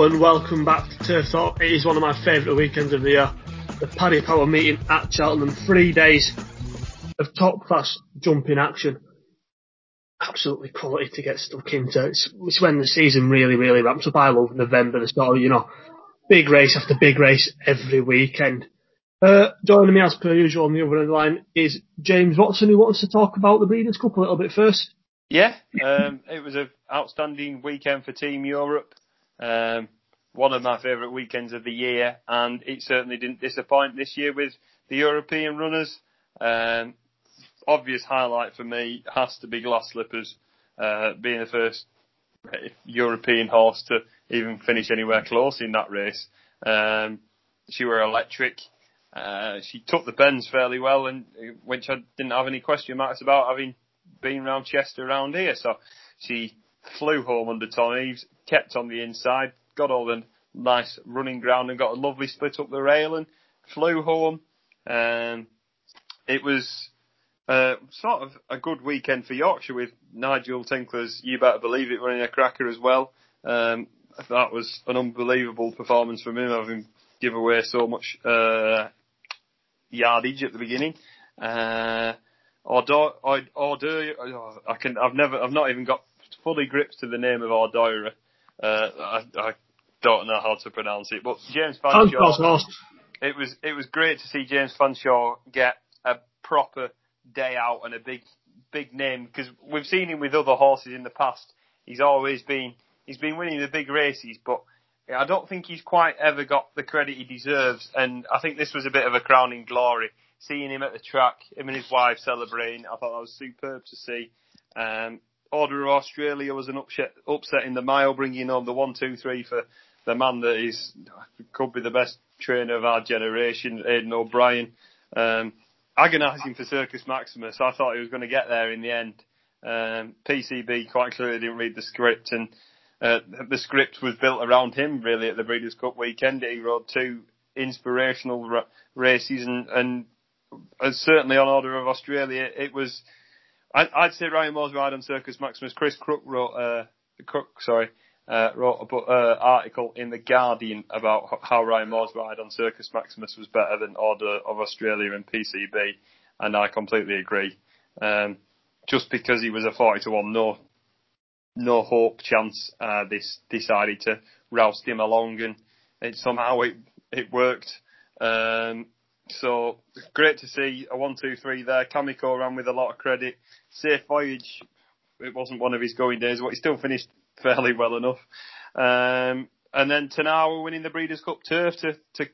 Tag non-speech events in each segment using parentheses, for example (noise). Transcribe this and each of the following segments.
And welcome back to Turf Talk. It is one of my favourite weekends of the year. The Paddy Power meeting at Cheltenham. Three days of top class jumping action. Absolutely quality to get stuck into. It's, it's when the season really, really ramps up. I love November, the start of, you know, big race after big race every weekend. Uh, joining me as per usual on the other end of the line is James Watson who wants to talk about the Breeders' Cup a little bit first. Yeah, um, it was an outstanding weekend for Team Europe. Um, one of my favourite weekends of the year, and it certainly didn't disappoint this year with the European runners. Um, obvious highlight for me has to be Glass Slippers, uh, being the first European horse to even finish anywhere close in that race. Um, she were electric. Uh, she took the bends fairly well, and which I didn't have any question marks about having been around Chester around here. So she flew home under Tom Eaves, kept on the inside, got all the nice running ground and got a lovely split up the rail and flew home. Um, it was uh, sort of a good weekend for Yorkshire with Nigel Tinkler's You Better Believe It running a cracker as well. Um, that was an unbelievable performance from him, having give away so much uh, yardage at the beginning. Uh, Ordor, Ordor, I can, I've never, I've not even got fully grips to the name of Ordora. Uh, I, I don't know how to pronounce it, but James Fanshawe. It was it was great to see James Fanshawe get a proper day out and a big big name because we've seen him with other horses in the past. He's always been he's been winning the big races, but I don't think he's quite ever got the credit he deserves. And I think this was a bit of a crowning glory. Seeing him at the track, him and his wife celebrating, I thought that was superb to see. Um, Order of Australia was an upset, upset in the mile, bringing home the one, two, three for the man that is could be the best trainer of our generation, Aidan O'Brien. Um, agonising for Circus Maximus. I thought he was going to get there in the end. Um, PCB quite clearly didn't read the script, and uh, the script was built around him really at the Breeders' Cup weekend. He rode two inspirational r- races, and, and, and certainly on Order of Australia, it was I, would say Ryan Moore's ride on Circus Maximus. Chris Crook wrote, uh, Crook, sorry, uh, wrote a uh, article in the Guardian about how Ryan Moore's ride on Circus Maximus was better than Order of Australia and PCB, and I completely agree. Um, just because he was a 40 to 1 no, no hope chance, uh, this decided to roust him along and it somehow it, it worked. Um, so great to see a one, two, three there. Kameko ran with a lot of credit. Safe voyage. It wasn't one of his going days, but he still finished (laughs) fairly well enough. Um, and then Tarnawa winning the Breeders' Cup turf to to,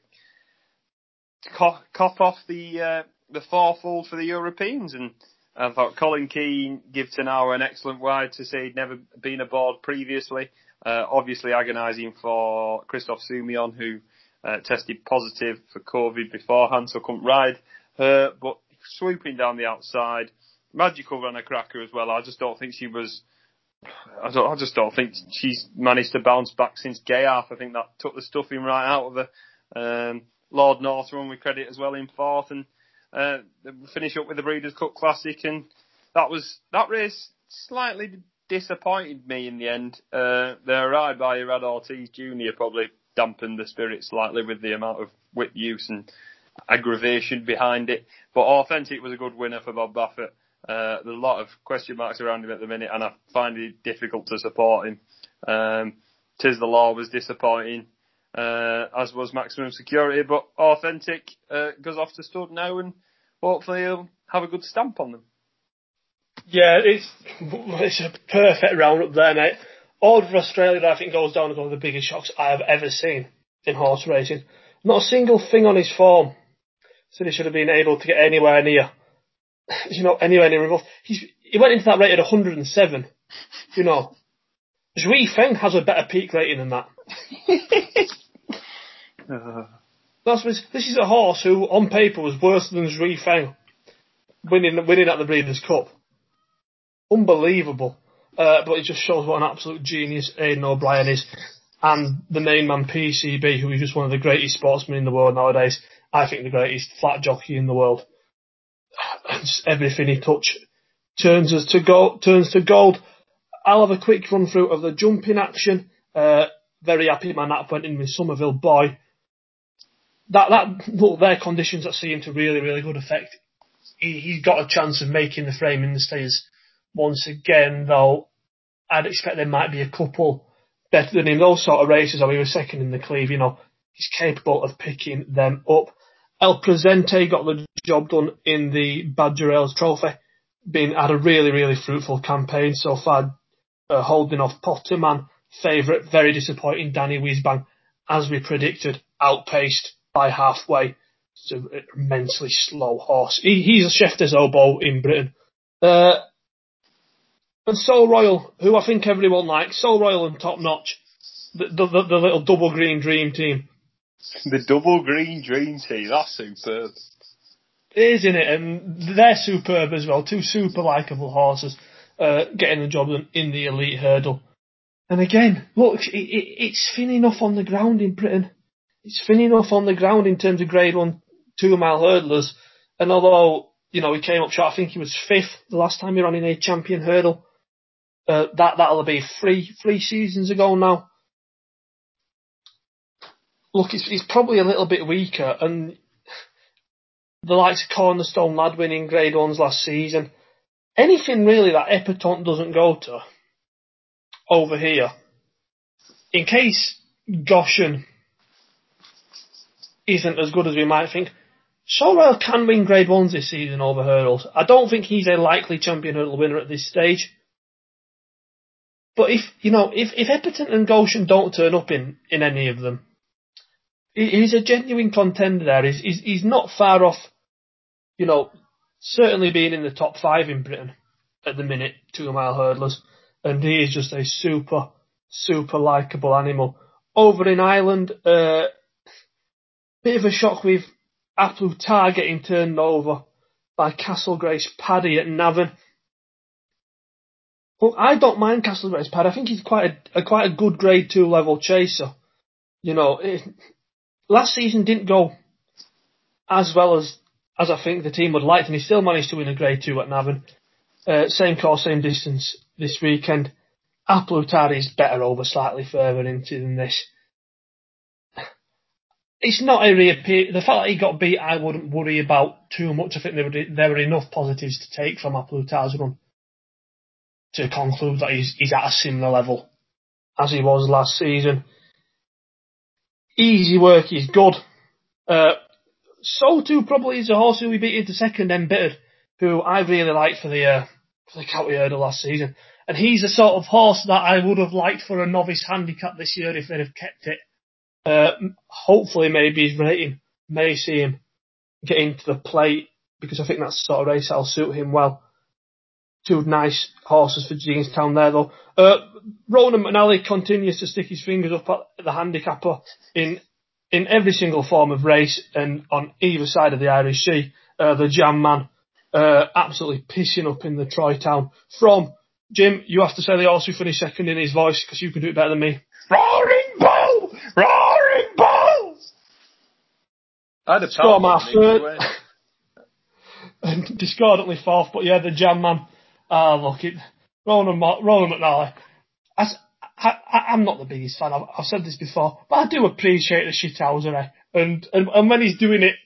to cough off the uh, the fourfold for the Europeans. And I thought Colin Keane gave Tarnawa an excellent ride to say he'd never been aboard previously. Uh, obviously agonising for Christophe Soumillon, who uh, tested positive for COVID beforehand, so couldn't ride her, but swooping down the outside, magical run a cracker as well. I just don't think she was. I, don't, I just don't think she's managed to bounce back since Ghaiyyath. I think that took the stuffing right out of her. Um, Lord Northron with credit as well in fourth, and uh, finish up with the Breeders' Cup Classic, and that was that race slightly disappointed me in the end. Uh, their ride by Irad Ortiz Jr. probably dampened the spirit slightly with the amount of whip use and aggravation behind it. But Authentic was a good winner for Bob Baffert. Uh, there's a lot of question marks around him at the minute, and I find it difficult to support him. Um, Tiz the Law was disappointing, uh, as was Maximum Security, but Authentic uh, goes off to stud now, and hopefully he'll have a good stamp on them. Yeah, it's it's a perfect roundup there, mate. Order Australia, I think, goes down as one of the biggest shocks I have ever seen in horse racing. Not a single thing on his form said he should have been able to get anywhere near, (laughs) you know, anywhere near involved. He's, he went into that rate at 107, you know. Zhui Feng has a better peak rating than that. (laughs) Uh-huh. That's this is a horse who, on paper, was worse than Zhui Feng winning winning at the Breeders' Cup. Unbelievable. Uh, but it just shows what an absolute genius Aidan O'Brien is. And the main man PCB, who is just one of the greatest sportsmen in the world nowadays. I think the greatest flat jockey in the world. (sighs) Just everything he touch turns us to gold. Turns to gold. I'll have a quick run through of the jumping action. Uh, very happy my Nap went in with Summerville Boy. That that look, their conditions at seeing to really really good effect. He he's got a chance of making the frame in the stays once again, though. I'd expect there might be a couple better than him. Those sort of races, I mean, he was second in the Cleeve, you know, he's capable of picking them up. El Presente got the job done in the Badger Ales Trophy, been had a really really fruitful campaign so far, uh, holding off Potterman favourite, very disappointing Danny Whizzbang, as we predicted, outpaced by halfway. It's an immensely slow horse. He, he's a Schefter's oboe in Britain. Uh, and Sceau Royal, who I think everyone likes, Sceau Royal and Top Notch, the, the, the, the little double green dream team. (laughs) The double green dream team, that's superb. Isn't it? And they're superb as well. Two super likeable horses uh, getting the job done in the elite hurdle. And again, look, it, it, it's thin enough on the ground in Britain. It's thin enough on the ground in terms of grade one two mile hurdlers. And although, you know, he came up short, I think he was fifth the last time he ran in a champion hurdle. Uh, that, that'll be three, three seasons ago now. Look, it's, probably a little bit weaker and the likes of Cornerstone Lad winning grade ones last season. Anything really that Epatante doesn't go to over here, in case Goshen isn't as good as we might think, Sceau can win grade ones this season over hurdles. I don't think he's a likely champion hurdle winner at this stage. But if you know, if if Epatante and Goshen don't turn up in, in any of them, he's a genuine contender there. He's, he's he's not far off, you know, certainly being in the top five in Britain at the minute, two mile hurdlers and he is just a super, super likable animal. Over in Ireland, uh, bit of a shock with A Plus Tard getting turned over by Castlegrace Paddy at Navan. Well, I don't mind Castlegrace pad. I think he's quite a, a, quite a good grade two level chaser. You know, it, last season didn't go as well as as I think the team would like, and he still managed to win a grade two at Navan. Uh, same course, same distance this weekend. A Plus is better over slightly further into than this. It's not a reappear. The fact that he got beat, I wouldn't worry about too much. I think there were, there were enough positives to take from A Plus run to conclude that he's, he's at a similar level as he was last season. Easy work is good. Uh, so too probably is a horse who we beat into second, Embittered, who I really liked for the uh, for the county hurdle last season. And he's the sort of horse that I would have liked for a novice handicap this year if they'd have kept it. Uh, hopefully maybe his rating may see him get into the plate because I think that's the sort of race that'll suit him well. Two nice horses for Jamestown there though. Uh, Ronan McNally continues to stick his fingers up at the handicapper in in every single form of race and on either side of the Irish Sea. Uh, the Jam Man uh, absolutely pissing up in the Troytown. From Jim, you have to say the horse who finished second in his voice because you can do it better than me. Roaring Bull! Roaring Bull! I had a Score my third. (laughs) and discordantly fourth, but yeah, the jam man. Ah, uh, look, it, Roland, McNally. I, I, am not the biggest fan. I've, I've, said this before, but I do appreciate the shithousery. And, and and when he's doing it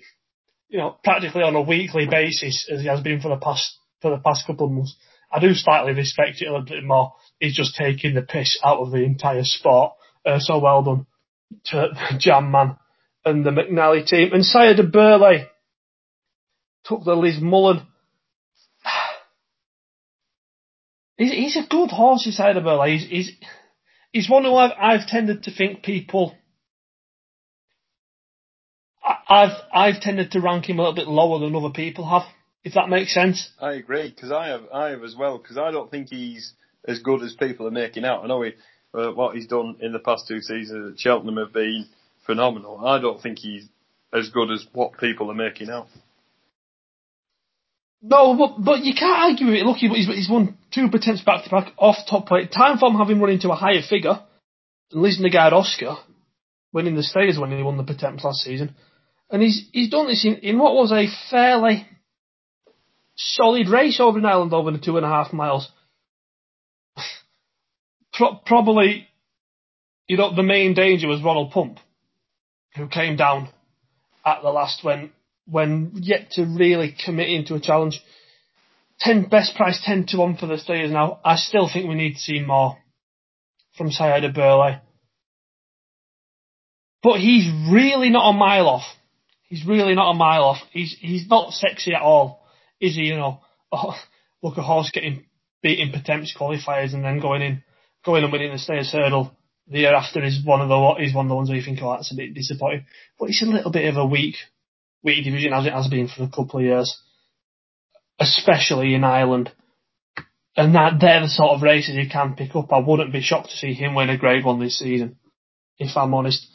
you know, practically on a weekly basis as he has been for the past for the past couple of months. I do slightly respect it a little bit more. He's just taking the piss out of the entire sport. Uh, so well done to Jam Man and the McNally team. And Sire Du Berlais took the Lismullen. He's, he's a good horse, Du Berlais. He's, he's, he's one who I've, I've tended to think people I've I've tended to rank him a little bit lower than other people have, if that makes sense. I agree because I have I have as well because I don't think he's as good as people are making out. I know he, uh, what he's done in the past two seasons at Cheltenham have been phenomenal. I don't think he's as good as what people are making out. No, but but you can't argue with it. Look, he's, he's won two attempts back to back off top weight. Timeform having run into a higher figure than Lisnagar Oscar winning the Stayers when he won the Pertemps last season. And he's he's done this in, in what was a fairly solid race over an island over the two and a half miles. (sighs) Pro- probably you know, the main danger was Ronald Pump, who came down at the last when when yet to really commit into a challenge. Ten best price ten to one for the Stayers now. I still think we need to see more from Sire Du Berlais. But he's really not a mile off. He's really not a mile off. He's he's not sexy at all, is he? You know, (laughs) oh, look a horse getting beat in Pertemps qualifiers and then going in, going and winning the Stayers hurdle the year after is one of the is one of the ones where you think, oh, that's a bit disappointing. But it's a little bit of a weak, weak division as it has been for a couple of years, especially in Ireland. And that they're the sort of races you can pick up. I wouldn't be shocked to see him win a Grade One this season, if I'm honest.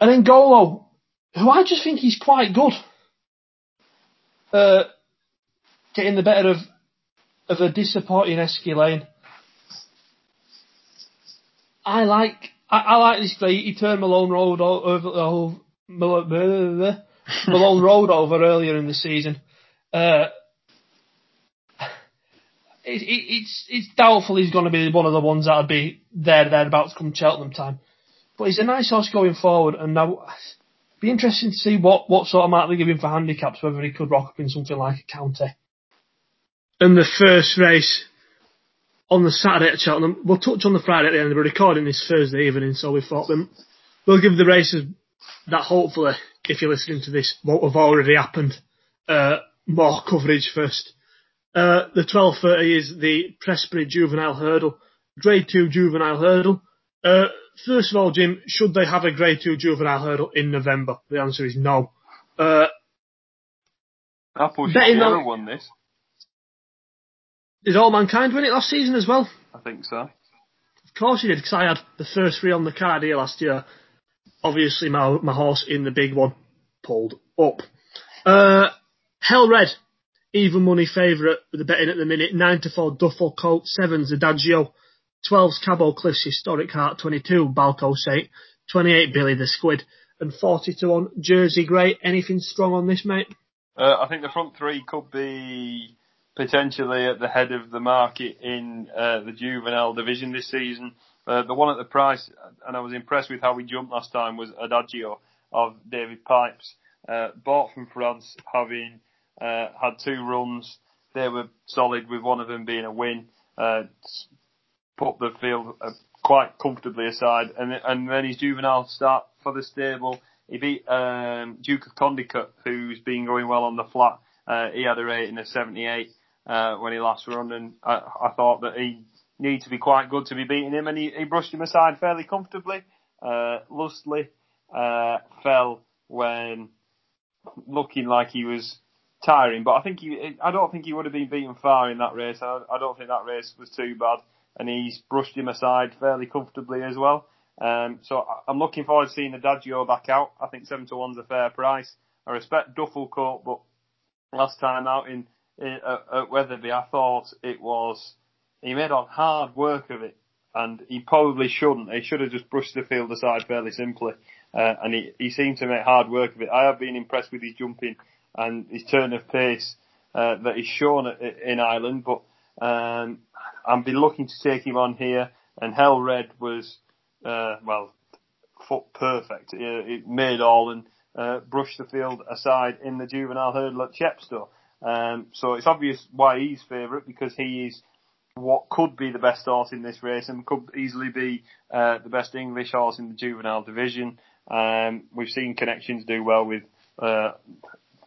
And then Golo, who I just think he's quite good. Uh, getting the better of of a disappointing Esquilane. I like I, I like this guy. He turned Malone Road over oh, (laughs) Malone Road over earlier in the season. Uh, it, it, it's it's doubtful he's going to be one of the ones that'll be there thereabouts come Cheltenham time. But he's a nice horse going forward, and now be interesting to see what, what sort of mark they give him for handicaps, whether he could rock up in something like a county. And the first race on the Saturday at Cheltenham, we'll touch on the Friday at the end. We're recording this Thursday evening, so we thought we'll give the races that hopefully, if you're listening to this, won't have already happened, uh, more coverage first. Uh, the 12.30 is the Prestbury Juvenile Hurdle, Grade 2 Juvenile Hurdle. Uh, first of all, Jim, should they have a Grade 2 juvenile hurdle in November? The answer is no. Uh, Apple Shearer won this. Did Allmankind win it last season as well? I think so. Of course he did, because I had the first three on the card here last year. Obviously, my my horse in the big one pulled up. Uh, Hell Red, even money favourite with the betting at the minute. Nine to four Duffle Coat, sevens Adagio, 12's Cabo Cliffs Historic Heart, 22 Balco Saint, 28 Billy the Squid, and 42 on Jersey Grey. Anything strong on this, mate? Uh, I think the front three could be potentially at the head of the market in uh, the juvenile division this season. Uh, the one at the price, and I was impressed with how we jumped last time, was Adagio of David Pipe's. Uh, bought from France, having uh, had two runs. They were solid, with one of them being a win. Uh, put the field uh, quite comfortably aside, and and then his juvenile start for the stable. He beat um, Duke of Condicut, who's been going well on the flat. Uh, he had a rating of 78 uh, when he last run, and I, I thought that he needed to be quite good to be beating him, and he, he brushed him aside fairly comfortably. Uh, Lustly uh, fell when looking like he was tiring, but I think he, I don't think he would have been beaten far in that race. I, I don't think that race was too bad and he's brushed him aside fairly comfortably as well. Um, so I'm looking forward to seeing the Adagio back out. I think seven to one's a fair price. I respect Duffle Coat, but last time out in, in uh, at Wetherby, I thought it was he made on hard work of it, and he probably shouldn't. He should have just brushed the field aside fairly simply, uh, and he, he seemed to make hard work of it. I have been impressed with his jumping and his turn of pace uh, that he's shown in Ireland, but um, I've been looking to take him on here, and Hell Red was, uh, well, foot perfect. It made all and uh, brushed the field aside in the juvenile hurdle at Chepstow. Um, so it's obvious why he's favourite because he is what could be the best horse in this race and could easily be uh, the best English horse in the juvenile division. Um, we've seen connections do well with uh,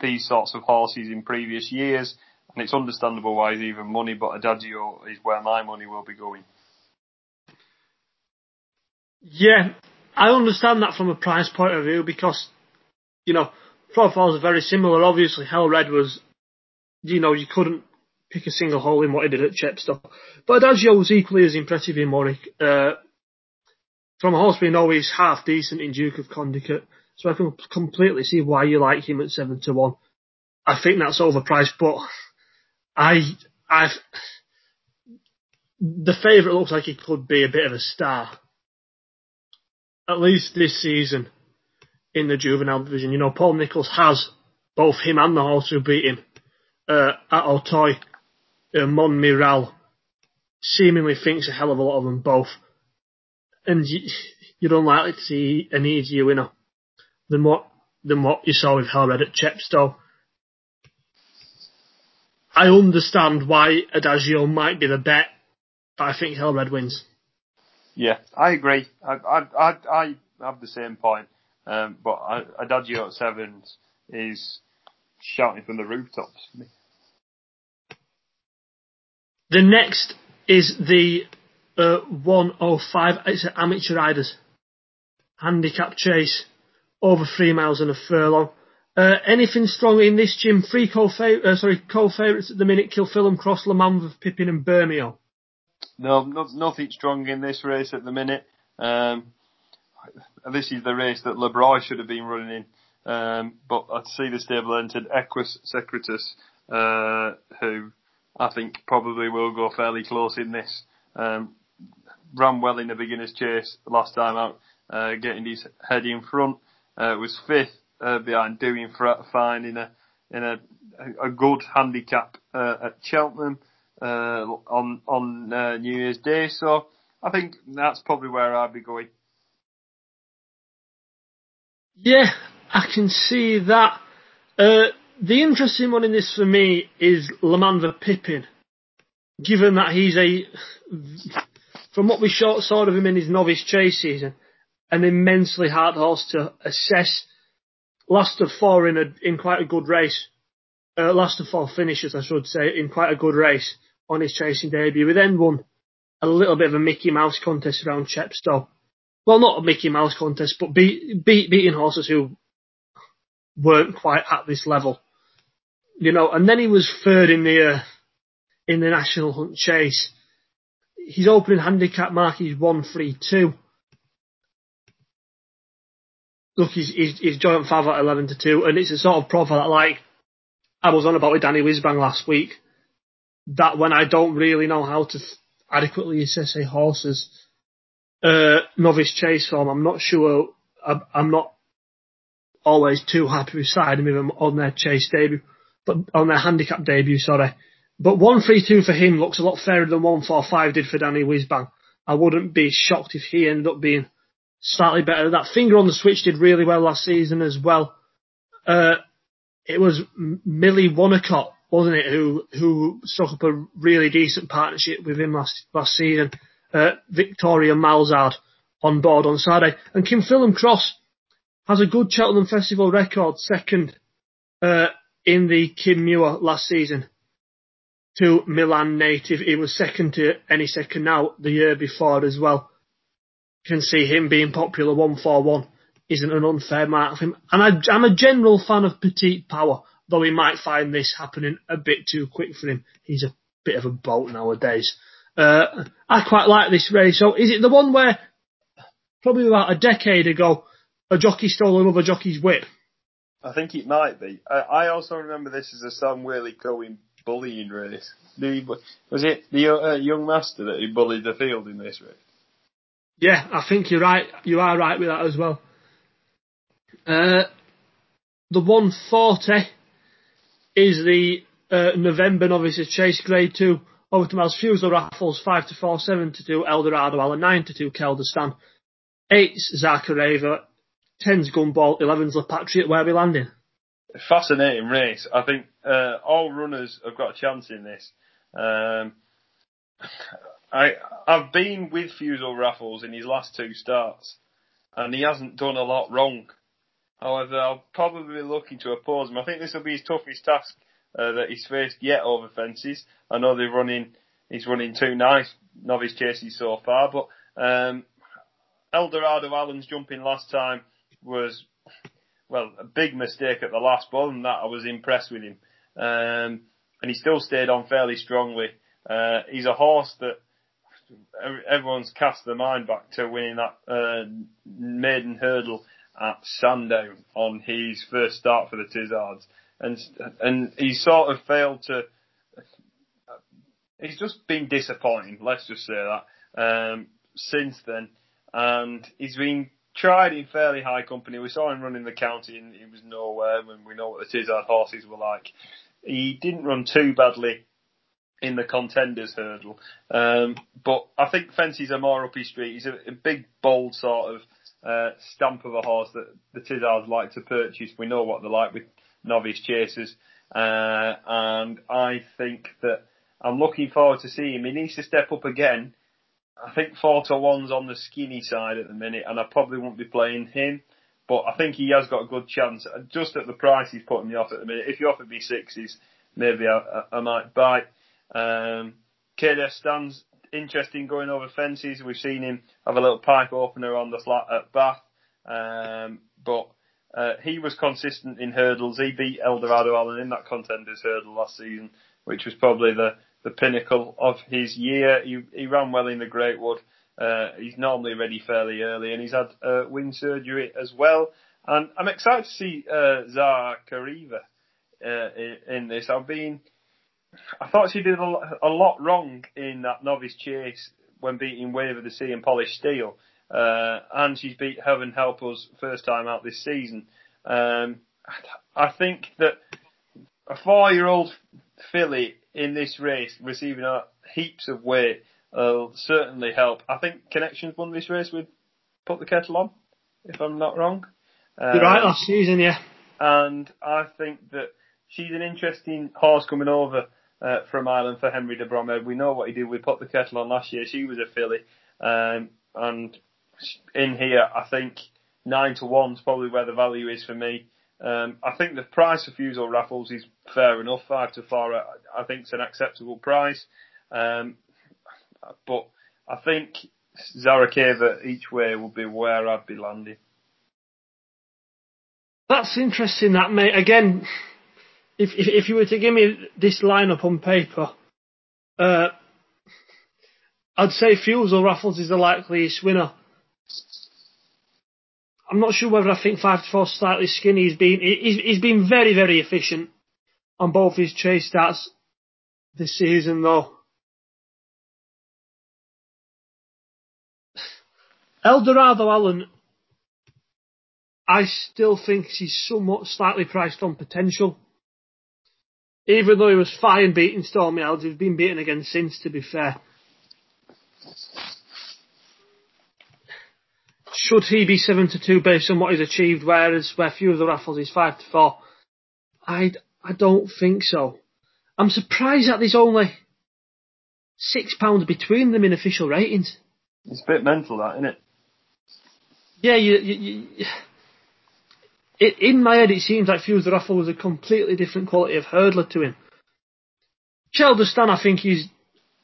these sorts of horses in previous years and it's understandable why he's even money, but Adagio is where my money will be going. Yeah, I understand that from a price point of view because, you know, profiles are very similar. Obviously, Hell Red was, you know, you couldn't pick a single hole in what he did at Chepstow. But Adagio was equally as impressive in Warwick. Uh, from a horse we know he's half decent in Duke of Condicut, so I can completely see why you like him at 7 to 1. I think that's overpriced, but I, I've, the favourite looks like he could be a bit of a star. At least this season in the juvenile division. You know, Paul Nicholls has both him and the horse who beat him uh, at Auteuil, uh, Monmiral, seemingly thinks a hell of a lot of them both. and you, (laughs) you're unlikely to see an easier winner than what than what you saw with Hell Red at Chepstow. I understand why Adagio might be the bet, but I think Hell Red wins. Yeah, I agree. I I I, I have the same point, um, but Adagio at sevens is shouting from the rooftops for me. The next is the uh, 105. It's an amateur riders handicap chase over three miles and a furlong. Uh, anything strong in this, Jim? Three co uh, sorry co favourites at the minute: Kilfilum, Cross, Lamanver, Pippin, and Bermeo. No, no, nothing strong in this race at the minute. Um, this is the race that Lebroy should have been running in, um, but I see the stable entered Equus Secretus, uh, who I think probably will go fairly close in this. Um, ran well in the beginner's chase last time out, uh, getting his head in front. Uh, was fifth uh, behind doing fine in a in a a good handicap uh, at Cheltenham uh, on on uh, New Year's Day. So I think that's probably where I'd be going. Yeah, I can see that. Uh, the interesting one in this for me is Lamanver Pippin, given that he's a, from what we short saw of him in his novice chase season, an immensely hard horse to assess. Last of four in a in quite a good race, uh, last of four finishes, I should say, in quite a good race on his chasing debut. He then won a little bit of a Mickey Mouse contest around Chepstow. Well, not a Mickey Mouse contest, but beat, beat beating horses who weren't quite at this level you know, and then he was third in the uh, in the national hunt chase. His opening handicap mark is one three two. Look, he's, he's, he's joint at eleven to two, and it's a sort of profile that, like I was on about with Danny Whizzbang last week. That when I don't really know how to adequately assess a horse's uh, novice chase form, I'm not sure. I'm, I'm not always too happy with siding with them on their chase debut but on their handicap debut, sorry. But 132 for him looks a lot fairer than 145 did for Danny Whizzbang. I wouldn't be shocked if he ended up being slightly better. That finger on the switch did really well last season as well. Uh, it was Millie Wonnacott, wasn't it, who who struck up a really decent partnership with him last last season. Uh, Victoria Malzard on board on Saturday, and Kim Kilfilum Cross has a good Cheltenham Festival record, second uh, in the Kim Muir last season to Milan native. He was second to any second now the year before as well. You can see him being popular one for one isn't an unfair mark for him. And I, am a general fan of Petite Power, though he might find this happening a bit too quick for him. He's a bit of a bolt nowadays. Uh, I quite like this race. So is it the one where probably about a decade ago a jockey stole another jockey's whip? I think it might be. I, I also remember this as a Sam Waley Cohen bullying race. The, was it the uh, young master that he bullied the field in this race? Yeah, I think you're right. You are right with that as well. Uh, the 140 is the uh, November Novices Chase Grade 2 over two Miles Fusil Raffles 5 to 4, 7 to 2 Eldorado Allen 9 to 2 Keldestan, 8's Zakhareva, 10's Gumball, 11's Le Patriot. Where are we landing? Fascinating race. I think uh, all runners have got a chance in this. Um, I I've been with Fusil Raffles in his last two starts, and he hasn't done a lot wrong. However, I'll probably be looking to oppose him. I think this will be his toughest task uh, that he's faced yet over fences. I know they're running, he's running two nice novice chases so far, but um, Eldorado Allen's jumping last time was, well, a big mistake at the last ball, and that I was impressed with him. Um, and he still stayed on fairly strongly. Uh, he's a horse that everyone's cast their mind back to winning that uh, maiden hurdle at Sandown on his first start for the Tizzards, and and he sort of failed to. He's just been disappointing. Let's just say that. Um, since then, and he's been tried in fairly high company. We saw him running the county and he was nowhere and we know what the Tizzard horses were like. He didn't run too badly in the contenders hurdle. Um, but I think Fences are more up his street. He's a, a big, bold sort of uh, stamp of a horse that the Tizzards like to purchase. We know what they're like with novice chasers. Uh, and I think that I'm looking forward to seeing him. He needs to step up again. I think four to one's on the skinny side at the minute, and I probably won't be playing him. But I think he has got a good chance. Just at the price he's putting me off at the minute. If you offered me sixes, maybe I, I, I might bite. Um, KDF stands interesting going over fences. We've seen him have a little pipe opener on the flat at Bath. Um, but uh, he was consistent in hurdles. He beat Eldorado Allen in that contenders hurdle last season, which was probably the, the pinnacle of his year. He, he ran well in the Greatwood. Uh, he's normally ready fairly early, and he's had uh, wing surgery as well. And I'm excited to see uh, Zara Kariva uh, in, this. I've been I thought she did a lot, a lot wrong in that novice chase when beating Wave of the Sea and Polished Steel. Uh, and she's beat Heaven Help Us first time out this season. Um, I think that a four-year-old filly in this race receiving a heaps of weight will certainly help. I think Connections won this race with Put the Kettle On, if I'm not wrong. Um, right, last season, yeah. And I think that she's an interesting horse coming over uh, from Ireland for Henry de Bromhead. We know what he did We Put the Kettle On last year. She was a filly. Um, and in here, I think nine to is probably where the value is for me. Um, I think the price of Fusil Raffles is fair enough. Five to four, I, I think it's an acceptable price. Um, but I think Zarakeva each way would be where I'd be landing. That's interesting, that mate. Again, if, if, if you were to give me this lineup on paper, uh, I'd say Fusil Raffles is the likeliest winner. I'm not sure whether I think five to four slightly skinny. He's been he's, he's been very very efficient on both his chase stats this season though. Eldorado Allen, I still think he's somewhat slightly priced on potential. Even though he was fine beating Stormy Elds, he's been beaten again since, to be fair. Should he be 7 to 2 based on what he's achieved, whereas where few of the raffles is 5 to 4? I, I don't think so. I'm surprised that there's only £6 between them in official ratings. It's a bit mental, that, isn't it? Yeah, you, you, you it, in my head, it seems like Fuse the Raffle was a completely different quality of hurdler to him. Cheldestan, I think he's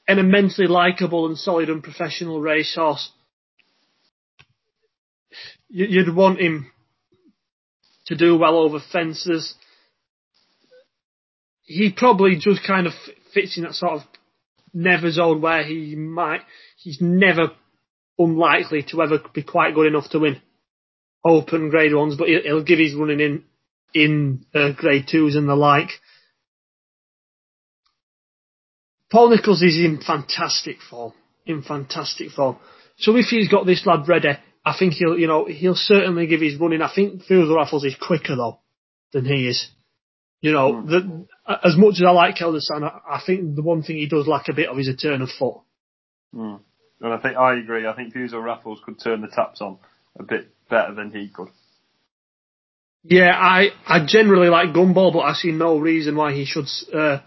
an immensely likeable and solid and professional racehorse. You'd want him to do well over fences. He probably just kind of fits in that sort of never zone where he might, he's never unlikely to ever be quite good enough to win open grade ones, but he'll give his running in in uh, grade twos and the like. Paul Nicholls is in fantastic form, in fantastic form. So if he's got this lad ready, I think he'll, you know, he'll certainly give his running. I think Fields Raffles is quicker though than he is. You know, mm. the, as much as I like Keldestan, I, I, think the one thing he does lack a bit of is a turn of foot. Mm. And I think I agree. I think Fusil Raffles could turn the taps on a bit better than he could. Yeah, I, I generally like Gumball, but I see no reason why he should uh,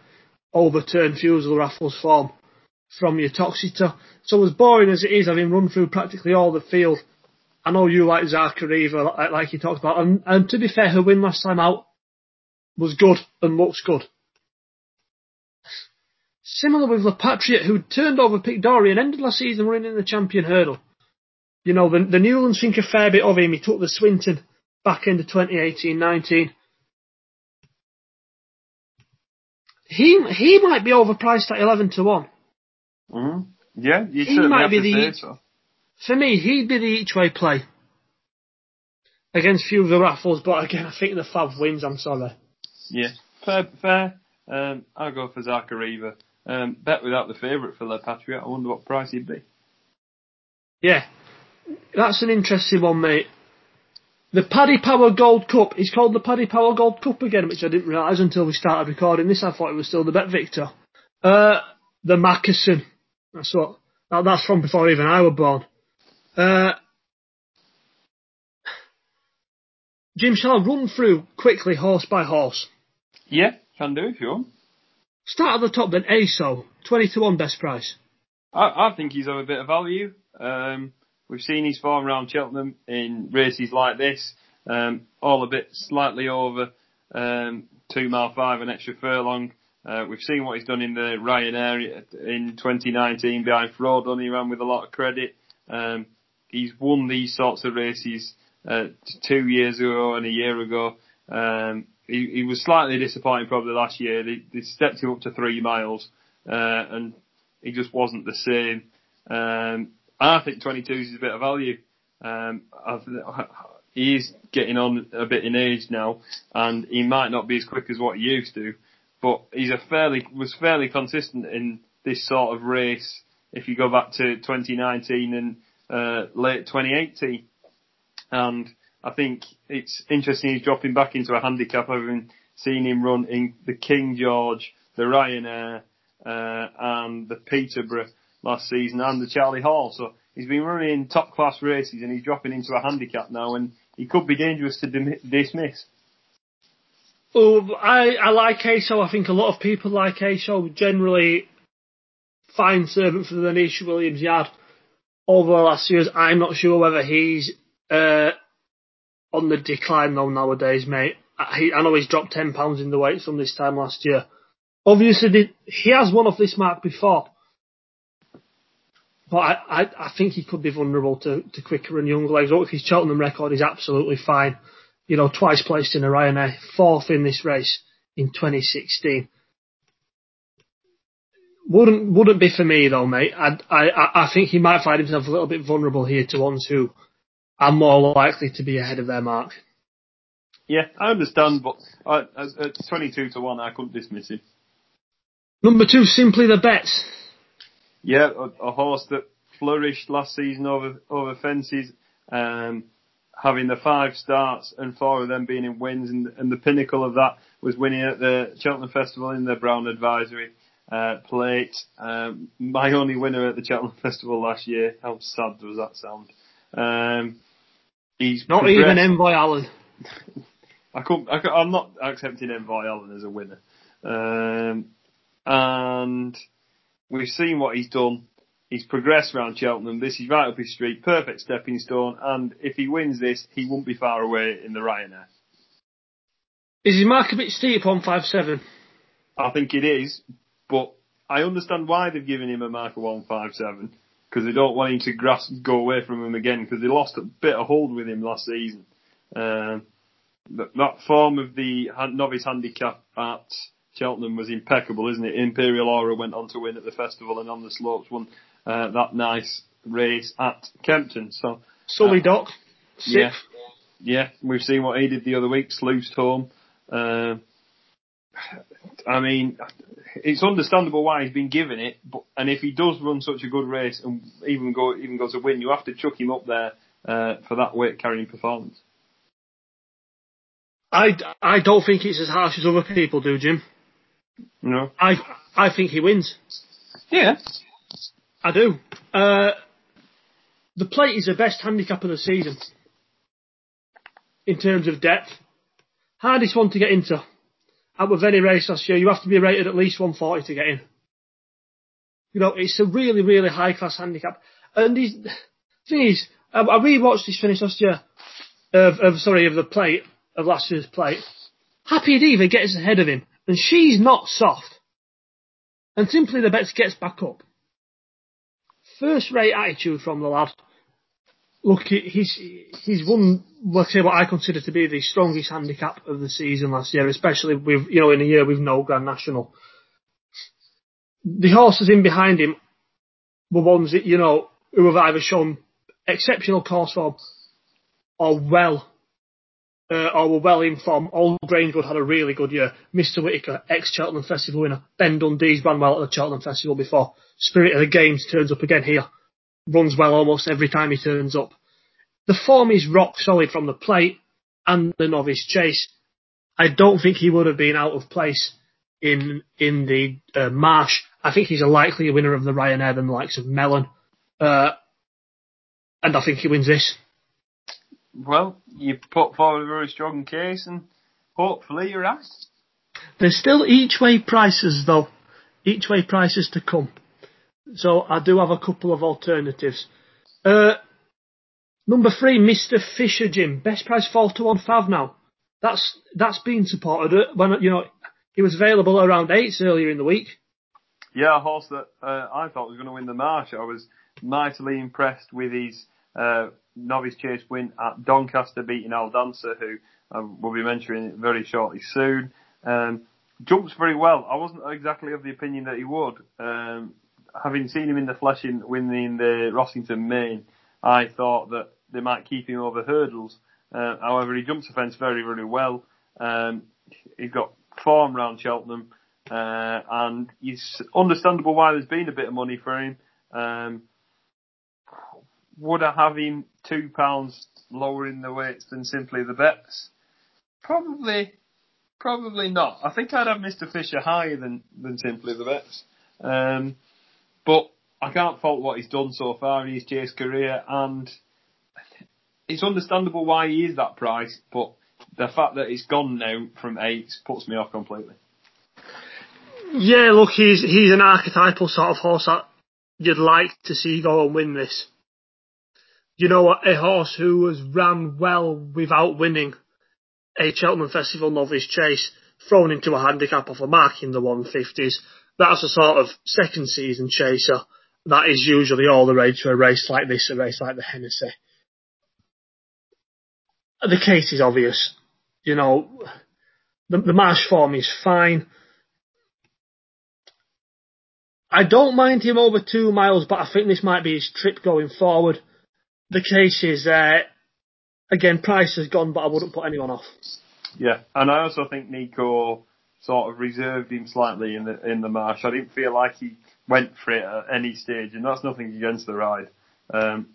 overturn Fusil Raffles' form from Uttoxeter. So as boring as it is having run through practically all the field, I know you like Zakariva, like, like you talked about, and, and to be fair, her win last time out was good and looks good. Similar with Le Patriot, who turned over Pic D'Orhy and ended last season running in the champion hurdle. You know, the, the Newlands think a fair bit of him. He took the Swinton back into 2018-19. He he might be overpriced at 11 to 1. Mm-hmm. Yeah, you he might be the so. For me, he'd be the each way play against few of the raffles, but again, I think the Fab wins. I'm sorry. Yeah, fair, fair. Um, I'll go for Zakariva. Um, bet without the favourite for Le Patriot. I wonder what price he'd be. Yeah, that's an interesting one, mate. The Paddy Power Gold Cup is called the Paddy Power Gold Cup again, which I didn't realise until we started recording this. I thought it was still the Bet Victor. Uh, the Mackeson. That's what. That, that's from before even I was born. Uh, Jim, shall I run through quickly horse by horse? Yeah, can do if you want. Start at the top then, ASO, 20 to 1 best price. I, I think he's of a bit of value. Um, we've seen his form around Cheltenham in races like this, um, all a bit slightly over um, two mile five, an extra furlong. Uh, we've seen what he's done in the Ryan Ryanair in 2019 behind Frodon. He ran with a lot of credit. Um, he's won these sorts of races uh, two years ago and a year ago. Um, he, he, was slightly disappointing probably last year. They, they stepped him up to three miles, uh, and he just wasn't the same. Um, I think 22 is a bit of value. Um, he is getting on a bit in age now, and he might not be as quick as what he used to but he's a fairly was fairly consistent in this sort of race. If you go back to 2019 and uh, late 2018, and I think it's interesting he's dropping back into a handicap, having seen him run in the King George, the Ryanair, uh, and the Peterborough last season, and the Charlie Hall. So he's been running top class races, and he's dropping into a handicap now, and he could be dangerous to dismiss. Oh, I, I like ASO. I think a lot of people like ASO. Generally, fine servant for the Nisha Williams yard over the last years. I'm not sure whether he's uh, on the decline though nowadays, mate. I, I know he's dropped ten pounds in the weight from this time last year. Obviously, he has won off this mark before, but I, I, I think he could be vulnerable to, to quicker and younger legs. His Cheltenham record is absolutely fine you know, twice placed in a Ryanair, fourth in this race in 2016. Wouldn't wouldn't be for me though, mate. I I I think he might find himself a little bit vulnerable here to ones who are more likely to be ahead of their mark. Yeah, I understand, but uh, at 22 to one, I couldn't dismiss him. Number two, simply the Betts. Yeah, a, a horse that flourished last season over over fences. Um, having the five starts and four of them being in wins, and, and the pinnacle of that was winning at the Cheltenham Festival in the Brown Advisory uh, plate. Um, my only winner at the Cheltenham (laughs) Festival last year. How sad does that sound? Um, he's not even Envoy Allen. I couldn't, I am not accepting Envoy Allen as a winner. Um, and we've seen what he's done He's progressed around Cheltenham. This is right up his street, perfect stepping stone. And if he wins this, he won't be far away in the Ryanair. Is his mark a bit steep on five seven? I think it is, but I understand why they've given him a mark of one five seven because they don't want him to grasp, go away from him again because they lost a bit of hold with him last season. Um, that form of the novice handicap at Cheltenham was impeccable, isn't it? Imperial Aura went on to win at the festival and on the slopes won uh, that nice race at Kempton. So Sully uh, Doc, yeah, yeah, we've seen what he did the other week, sluiced home. Uh, I mean, it's understandable why he's been given it, but and if he does run such a good race and even go even goes to win, you have to chuck him up there uh, for that weight carrying performance. I, I don't think it's as harsh as other people do, Jim. No. I I think he wins. Yeah. I do. Uh, the plate is the best handicap of the season in terms of depth. Hardest one to get into. Out of any race last year, you have to be rated at least 140 to get in. You know, it's a really, really high class handicap. And the thing is, I, I rewatched this finish last year of, of, sorry, of the plate, of last year's plate. Happy Diva gets ahead of him, and she's not soft. And simply the Betts gets back up first rate attitude from the lad. Look, he's he's won let's say what I consider to be the strongest handicap of the season last year, especially with you know in a year with no Grand National. The horses in behind him were ones that you know who have either shown exceptional course form or well uh, or were well informed. Old Grangewood had a really good year. Mr. Whitaker, ex Cheltenham Festival winner. Ben Dundee's ran well at the Cheltenham Festival before. Spirit of the Games turns up again here. Runs well almost every time he turns up. The form is rock solid from the plate and the novice chase. I don't think he would have been out of place in in the uh, marsh I think he's a likelier winner of the Ryanair than the likes of Melon. Uh, and I think he wins this. Well, you put forward a very strong case and hopefully you're right. There's still each way prices though. Each way prices to come. So I do have a couple of alternatives. Uh, number three, Mr. Fisher Jim. Best price four to one five now. That's that's been supported uh, when you know he was available around eights earlier in the week. Yeah, a horse that uh, I thought was going to win the Marsh. I was mightily impressed with his uh, novice chase win at Doncaster, beating Al Dancer, who uh, we'll be mentioning very shortly soon. Um, jumps very well. I wasn't exactly of the opinion that he would. Um, having seen him in the flesh in winning the Rossington Main, I thought that they might keep him over hurdles. Uh, however, he jumps the fence very, very well. Um, he's got form round Cheltenham, uh, and it's understandable why there's been a bit of money for him. Um, would I have him two pounds lower in the weights than simply the Betts? Probably, probably not. I think I'd have Mr. Fisher higher than, than simply the Betts. Um, but I can't fault what he's done so far in his chase career and it's understandable why he is that price, but the fact that it's gone now from eight puts me off completely. Yeah, look, he's he's an archetypal sort of horse that you'd like to see go and win this. You know, a horse who has ran well without winning a Cheltenham Festival novice chase, thrown into a handicap off a mark in the 150s. That's a sort of second season chaser. That is usually all the rage for a race like this, a race like the Hennessy. The case is obvious. You know, the, the Marsh form is fine. I don't mind him over two miles, but I think this might be his trip going forward. The case is, uh, again, price has gone, but I wouldn't put anyone off. Yeah, and I also think Nico sort of reserved him slightly in the in the marsh. I didn't feel like he went for it at any stage, and that's nothing against the ride. Um,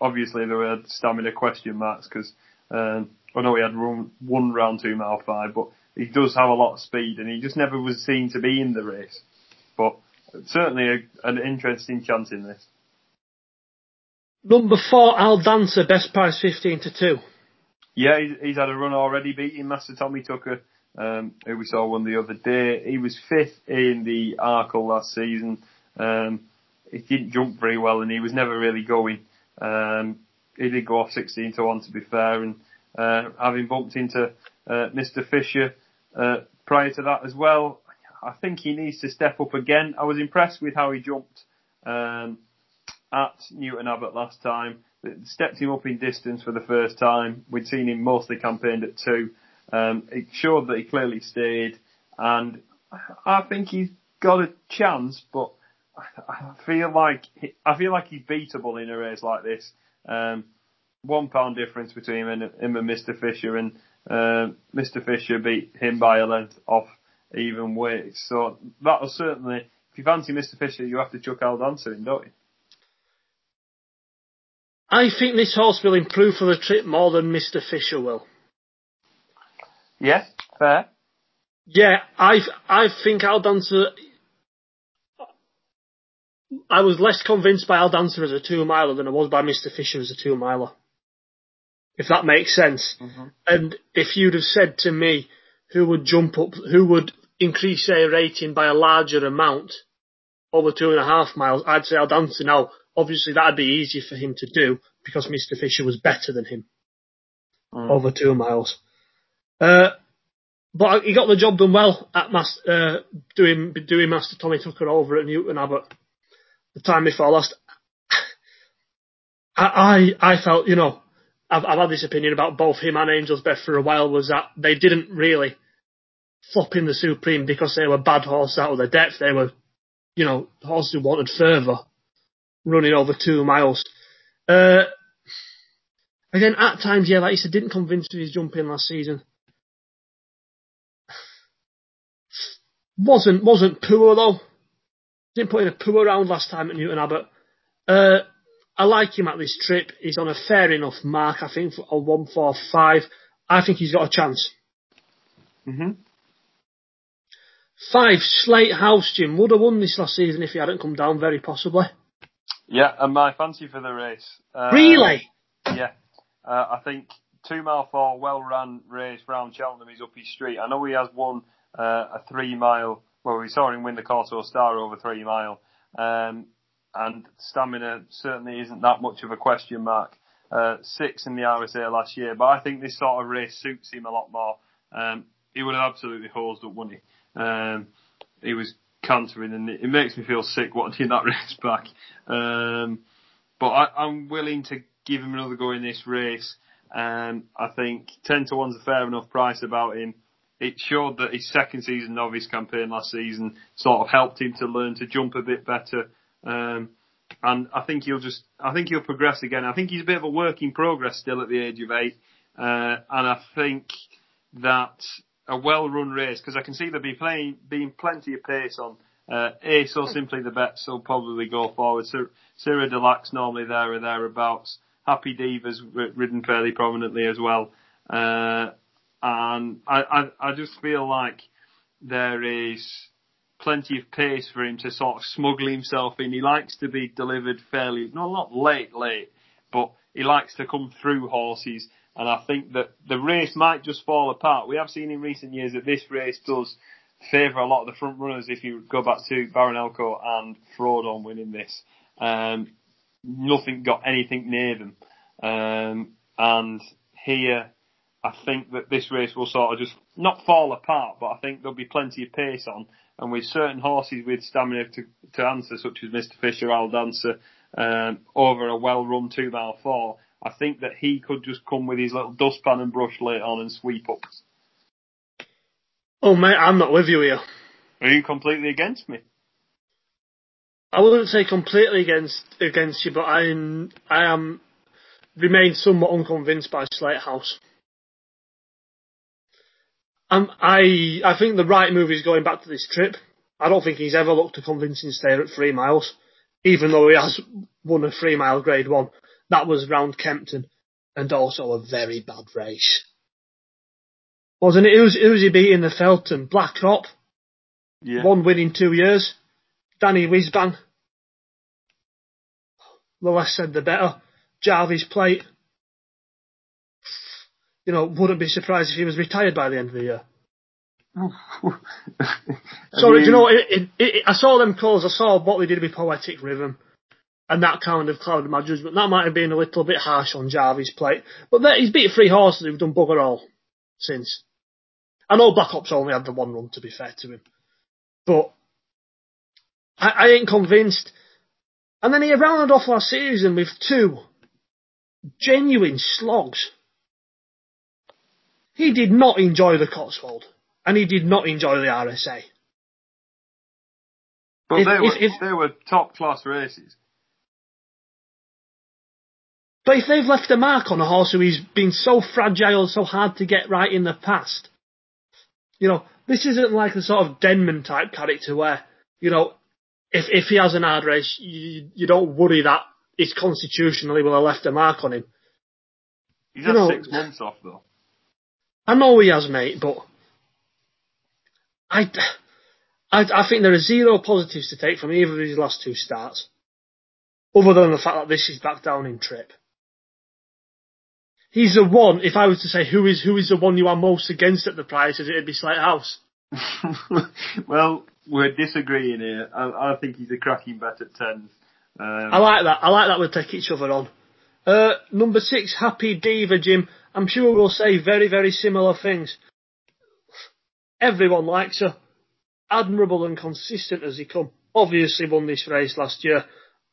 obviously, there were stamina question marks because um, I know he had run, one round two mile five, but he does have a lot of speed, and he just never was seen to be in the race. But certainly a, an interesting chance in this. Number four, Al Dancer, best price 15 to 2. Yeah, he's, he's had a run already, beating Master Tommy Tucker, um, who we saw one the other day. He was fifth in the Arkle last season. Um, he didn't jump very well and he was never really going. Um, he did go off 16 to 1 to be fair and, uh, having bumped into, uh, Mr. Fisher, uh, prior to that as well, I think he needs to step up again. I was impressed with how he jumped, um, at Newton Abbot last time. It stepped him up in distance for the first time. We'd seen him mostly campaigned at two. Um, it showed that he clearly stayed, and I think he's got a chance. But I feel like I feel like he's beatable in a race like this. Um, one pound difference between him and, him and Mr. Fisher, and uh, Mr. Fisher beat him by a length off even weights. So that'll certainly, if you fancy Mr. Fisher, you have to chuck Al Dancer in, don't you? I think this horse will improve for the trip more than Mr. Fisher will. Yeah, fair. Yeah, I I think Al Dancer. I was less convinced by Al Dancer as a two miler than I was by Mr. Fisher as a two miler. If that makes sense. Mm-hmm. And if you'd have said to me who would jump up, who would increase their rating by a larger amount over two and a half miles, I'd say Al Dancer. Now, obviously that'd be easier for him to do because Mr. Fisher was better than him mm. over two miles. Uh, but he got the job done well at mas- uh, doing doing Master Tommy Tucker over at Newton Abbot the time before last. I, I I felt you know I've I've had this opinion about both him and Angels Breath for a while was that they didn't really flop in the Supreme because they were bad horses out of the depth. They were you know horses who wanted further running over two miles. Uh, again, at times, yeah, like you said, didn't convince me his jumping last season. Wasn't wasn't poor though. Didn't put in a poor round last time at Newton Abbot. Uh, I like him at this trip. He's on a fair enough mark, I think, for a one four five. I think he's got a chance. Mm-hmm. Five, Slate House, Jim. Would have won this last season if he hadn't come down, very possibly. Yeah, and my fancy for the race. Uh, really? Yeah. Uh, I think two mile four, well run race round Cheltenham is up his street. I know he has won uh, a three mile, well, we saw him win the Kauto Star over three mile. Um, and stamina certainly isn't that much of a question mark. Uh, six in the RSA last year, but I think this sort of race suits him a lot more. Um, he would have absolutely hosed up, wouldn't he? Um, he was cantering, and it, it, makes me feel sick watching that (laughs) race back. Um, but I, am willing to give him another go in this race. Um, I think 10 to 1's a fair enough price about him. It showed that his second season novice campaign last season sort of helped him to learn to jump a bit better. Um, and I think he'll just, I think he'll progress again. I think he's a bit of a work in progress still at the age of eight. Uh, and I think that a well-run race, because I can see there'll be playing, being plenty of pace on. Uh, A, so simply the Betts will probably go forward. Sir, Siruh Du Lac's normally there or thereabouts. Happy Diva's ridden fairly prominently as well. Uh, and I, I, I just feel like there is plenty of pace for him to sort of smuggle himself in. He likes to be delivered fairly, no, not late, late, but he likes to come through horses. And I think that the race might just fall apart. We have seen in recent years that this race does favour a lot of the front runners if you go back to Baron Alco and Frodon winning this. Um, nothing got anything near them. Um, and here, I think that this race will sort of just not fall apart, but I think there'll be plenty of pace on. And with certain horses with stamina to, to answer, such as Mr. Fisher, Al Dancer, um, over a well-run two mile four, I think that he could just come with his little dustpan and brush late on and sweep up. Oh mate, I'm not with you here. Are you completely against me? I wouldn't say completely against against you, but I'm I am remain somewhat unconvinced by Slate House. Um, I I think the right move is going back to this trip. I don't think he's ever looked a convincing stayer at three miles, even though he has won a three mile grade one. That was round Kempton, and also a very bad race. Wasn't it? Who's, who's he beating the Felton? Blackrock? Yeah. One win in two years. Danny Whizzbang. The less said the better. Jarveys Plate. You know, wouldn't be surprised if he was retired by the end of the year. (laughs) Sorry, do you know, it, it, it, I saw them calls, I saw what they did with Poetic Rhythm, and that kind of clouded my judgment. That might have been a little bit harsh on Jarvis' plate, but that, he's beat three horses who've done bugger all since. I know Black Ops only had the one run, to be fair to him, but I, I ain't convinced. And then he rounded off last season with two genuine slogs. He did not enjoy the Cotswold, and he did not enjoy the RSA. But if, they, were, if, they were top class races. But if they've left a mark on a horse who has been so fragile, so hard to get right in the past, you know, this isn't like the sort of Denman type character where, you know, if if he has an hard race, you, you don't worry that it's constitutionally will have left a mark on him. He's had know, six months off though. I know he has, mate, but I, I, I think there are zero positives to take from either of his last two starts, other than the fact that this is back down in trip. He's the one. If I was to say who is who is the one you are most against at the prices, it'd be Slate House. (laughs) well, we're disagreeing here. I, I, think he's a cracking bet at tens. Um, I like that. I like that. We'll take each other on. Uh, number six, Happy Diva, Jim. I'm sure we'll say very, very similar things. Everyone likes her. Admirable and consistent as he come. Obviously won this race last year.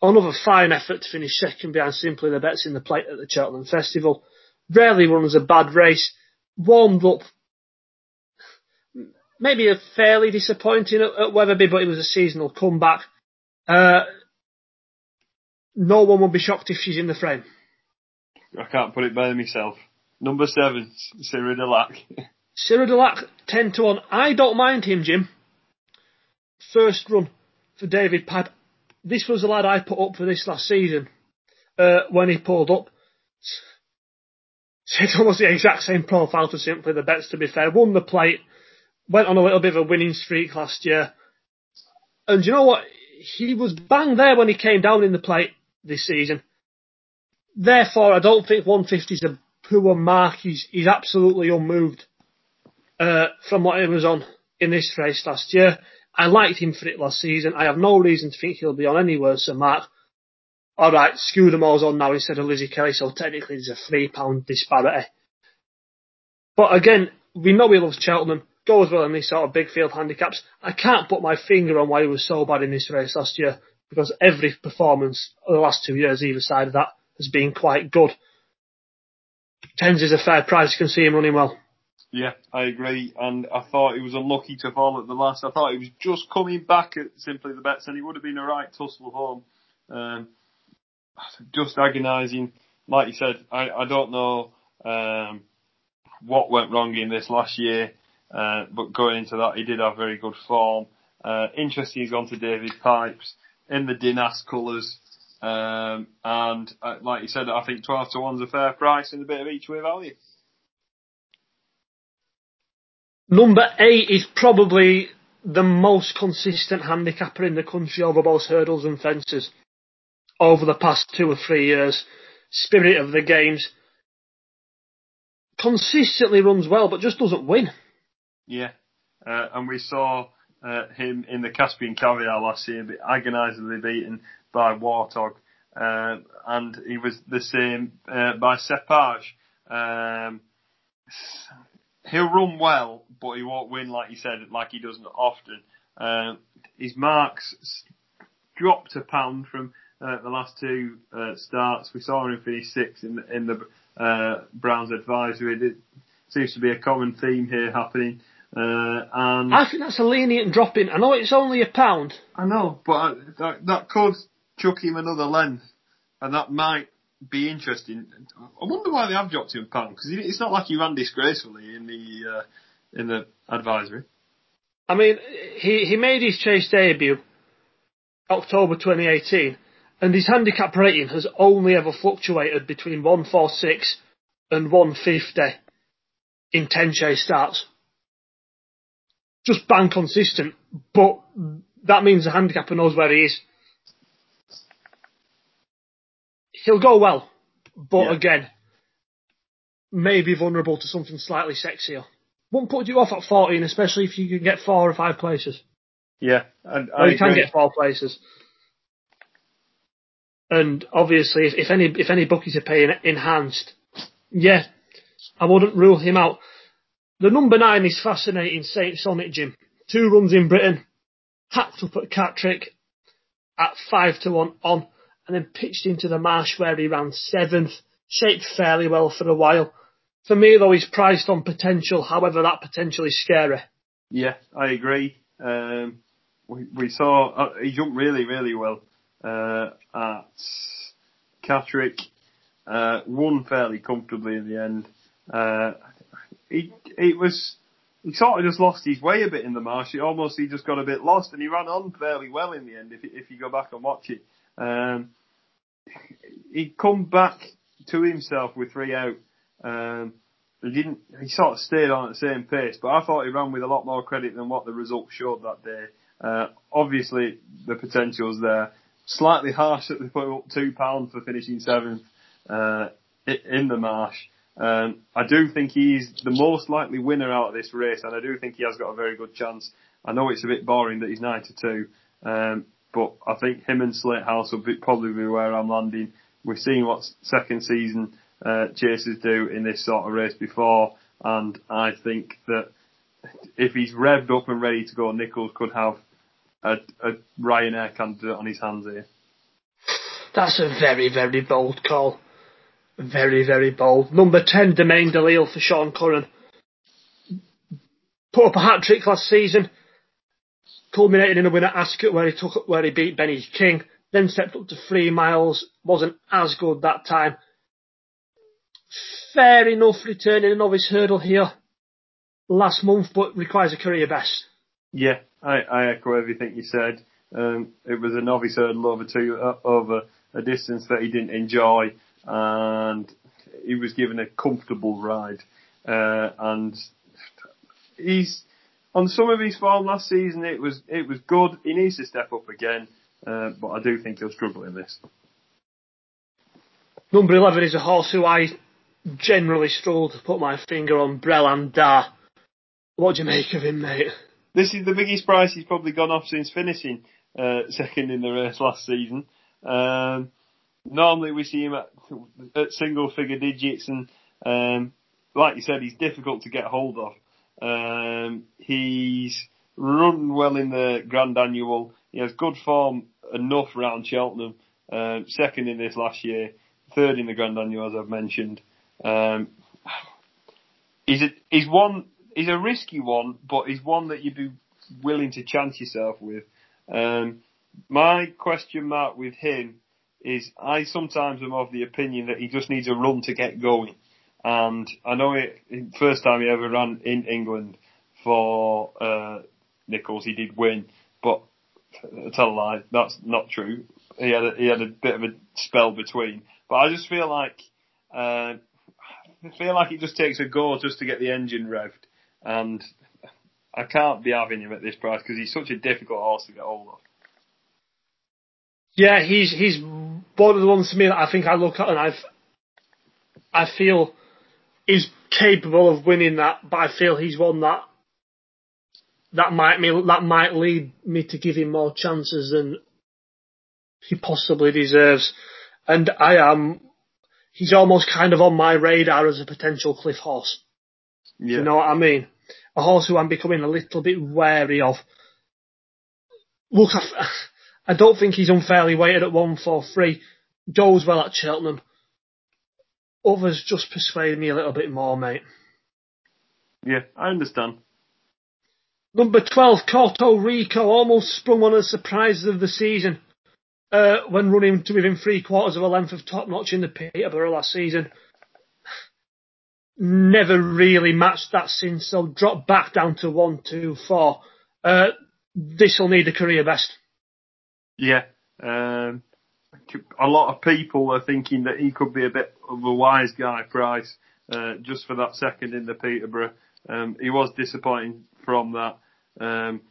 Another fine effort to finish second behind simply the Betts in the plate at the Cheltenham Festival. Rarely runs a bad race. Warmed up. Maybe a fairly disappointing at, at Wetherby, but it was a seasonal comeback. Uh, no one will be shocked if she's in the frame. I can't put it by myself. Number seven. Siruh Du Lac, 10 to 1. I don't mind him, Jim. First run for David Pipe. This was the lad I put up for this last season uh, when he pulled up. (laughs) It's almost the exact same profile to simply the Betts, to be fair. Won the plate, went on a little bit of a winning streak last year. And you know what? He was bang there when he came down in the plate this season. Therefore, I don't think 150 is a poor mark. He's, he's absolutely unmoved uh, from what he was on in this race last year. I liked him for it last season. I have no reason to think he'll be on any worse than Mark. Alright, Scudamores on now instead of Lizzie Kelly, so technically there's a three pound disparity. But again, we know he loves Cheltenham, goes well in these sort of big field handicaps. I can't put my finger on why he was so bad in this race last year, because every performance of the last two years either side of that has been quite good. Tens is a fair price, you can see him running well. Yeah, I agree, and I thought he was unlucky to fall at the last. I thought he was just coming back at Simply the Betts, and he would have been a right tussle home. Um, just agonising. Like you said, I, I don't know um, what went wrong in this last year, uh, but going into that, he did have very good form. Uh, interesting, he's gone to David Pipes in the Dinas colours. Um, and uh, like you said, I think 12 to 1's a fair price and a bit of each way value. Number eight is probably the most consistent handicapper in the country over both hurdles and fences over the past two or three years. Spirit of the games. Consistently runs well, but just doesn't win. Yeah, uh, and we saw uh, him in the Caspian Caviar last year, but agonisingly beaten by Warthog, uh, and he was the same uh, by Cepage. Um, he'll run well, but he won't win like you said, like he doesn't often. Uh, his marks dropped a pound from uh, the last two uh, starts. We saw him finish sixth in the, in the uh, Browns advisory. It seems to be a common theme here happening. Uh, and I think that's a lenient drop in. I know it's only a pound. I know, but I, that, that could chuck him another length, and that might be interesting. I wonder why they have dropped him a pound because it's not like he ran disgracefully in the uh, in the advisory. I mean, he he made his chase debut October 2018, and his handicap rating has only ever fluctuated between 146 and 150 in 10 chase starts. Just bang consistent, but that means the handicapper knows where he is. he'll go well, but yeah. again, maybe vulnerable to something slightly sexier. Won't put you off at 14, especially if you can get four or five places. Yeah, and or you can get four places. And obviously, if, if any if any bookies are paying enhanced, yeah, I wouldn't rule him out. The number nine is fascinating. Sonic Jim, two runs in Britain, hacked up at Catterick at five to one on and then pitched into the marsh where he ran seventh, shaped fairly well for a while. For me though, he's priced on potential, however that potential is scary. Yeah, I agree. Um, we, we saw, uh, he jumped really, really well, uh, at Catterick, uh, won fairly comfortably in the end. He, it was, he sort of just lost his way a bit in the marsh. He almost, he just got a bit lost and he ran on fairly well in the end if, if you go back and watch it. Um, he'd come back to himself with three out. Um, he didn't. He sort of stayed on at the same pace, but I thought he ran with a lot more credit than what the results showed that day. Uh, obviously, the potential's there. Slightly harsh that they put up two pounds for finishing seventh uh, in the marsh. Um, I do think he's the most likely winner out of this race, and I do think he has got a very good chance. I know it's a bit boring that he's nine to two, um, but I think him and Slate House will be, probably be where I'm landing. We've seen what second season uh, chasers do in this sort of race before, and I think that if he's revved up and ready to go, Nicholls could have a, a Ryanair candidate on his hands here. That's a very, very bold call. Very, very bold. Number 10, Domaine de Lille for Sean Curran. Put up a hat trick last season culminating in a win at Ascot where he took where he beat Benny King, then stepped up to three miles, wasn't as good that time. Fair enough returning a novice hurdle here last month, but requires a career best. Yeah, I, I echo everything you said. Um, it was a novice hurdle over two uh, over a distance that he didn't enjoy, and he was given a comfortable ride. Uh, and he's on some of his form last season, it was it was good. He needs to step up again, uh, but I do think he'll struggle in this. Number 11 is a horse who I generally struggle to put my finger on, Brelan d'As. What do you make of him, mate? This is the biggest price he's probably gone off since finishing uh, second in the race last season. Um, normally we see him at, at single figure digits and um, like you said, he's difficult to get hold of. Um, he's run well in the Grand Annual. He has good form enough round Cheltenham. Um, second in this last year, third in the Grand Annual, as I've mentioned. Um, he's a, he's one, he's a risky one, but he's one that you'd be willing to chance yourself with. Um, my question mark with him is I sometimes am of the opinion that he just needs a run to get going. And I know it, first time he ever ran in England for, uh, Nicholls, he did win, but tell a lie, that's not true. He had a, he had a bit of a spell between, but I just feel like, uh, I feel like it just takes a go just to get the engine revved, and I can't be having him at this price because he's such a difficult horse to get hold of. Yeah, he's he's one of the ones to me that I think I look at and I've I feel is capable of winning that, but I feel he's one that that might me that might lead me to give him more chances than he possibly deserves. And I am he's almost kind of on my radar as a potential cliff horse. Yeah. You know what I mean? A horse who I'm becoming a little bit wary of. Look, I, I don't think he's unfairly weighted at one four three. Goes well at Cheltenham. Others just persuade me a little bit more, mate. Yeah, I understand. Number 12, Corto Rico, almost sprung one of the surprises of the season uh, when running to within three quarters of a length of top notch in the Peterborough last season. Never really matched that since, so dropped back down to one, two, four. Uh, this will need a career best. Yeah. Um, a lot of people are thinking that he could be a bit of a wise guy price uh, just for that second in the Peterborough. Um, he was disappointing from that. Um,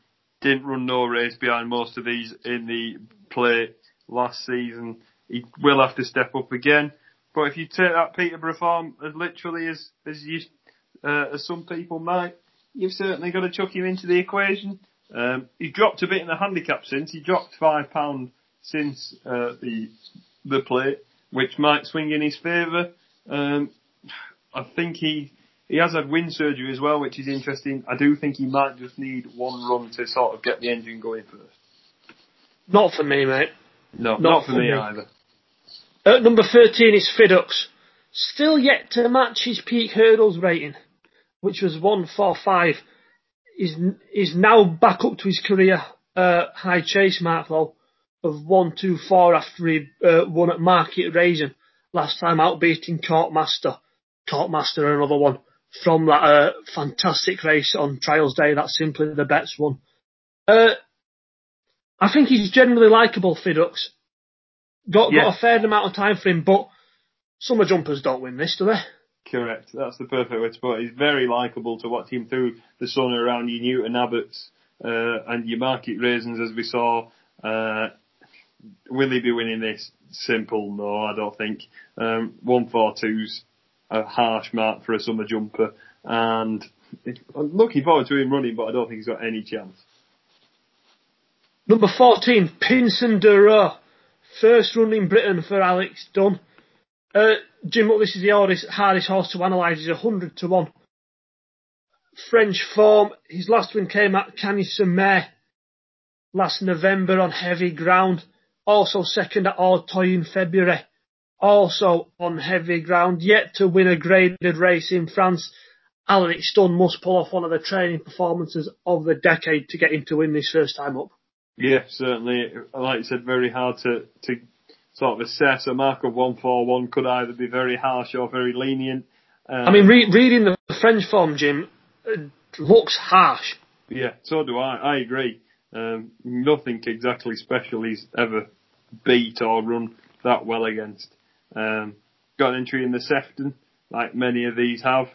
didn't run no race behind most of these in the plate last season. He will have to step up again. But if you take that Peterborough form as literally as as you uh, as some people might, you've certainly got to chuck him into the equation. Um, he dropped a bit in the handicap since he dropped five pound since uh, the the plate, which might swing in his favour. Um, I think he he has had wind surgery as well, which is interesting. I do think he might just need one run to sort of get the engine going first. Not for me, mate. No, not, not for, me, me either. At number 13 is Fiddux. Still yet to match his peak hurdles rating, which was 145. Is is now back up to his career uh, high chase mark though of 124 after he uh, won at Market Rasen last time out beating Courtmaster. Courtmaster another one from that uh, fantastic race on Trials Day. That's simply the best one. Uh, I think he's generally likable, Fiddux. Got, got a fair amount of time for him, but summer jumpers don't win this, do they? Correct. That's the perfect way to put it. He's very likable to watch him through the sun around your Newton Abbotts uh, and your Market Rasens, as we saw. Uh, will he be winning this? Simple, no, I don't think. Um, 142's a harsh mark for a summer jumper, and I'm looking forward to him running, but I don't think he's got any chance. Number 14, Pinson Duro. First run in Britain for Alex Dunn. Uh, Jim, this is the hardest, hardest horse to analyse. He's 100 to 1. French form. His last win came at Cagnes-sur-Mer last November on heavy ground. Also second at Auteuil in February. Also on heavy ground. Yet to win a graded race in France. Alex Dunn must pull off one of the training performances of the decade to get him to win this first time up. Yeah, certainly. Like you said, very hard to, to sort of assess. A mark of 141 could either be very harsh or very lenient. Um, I mean, re- reading the French form, Jim, looks harsh. Yeah, so do I. I agree. Um, nothing exactly special he's ever beat or run that well against. Um, got an entry in the Sefton, like many of these have.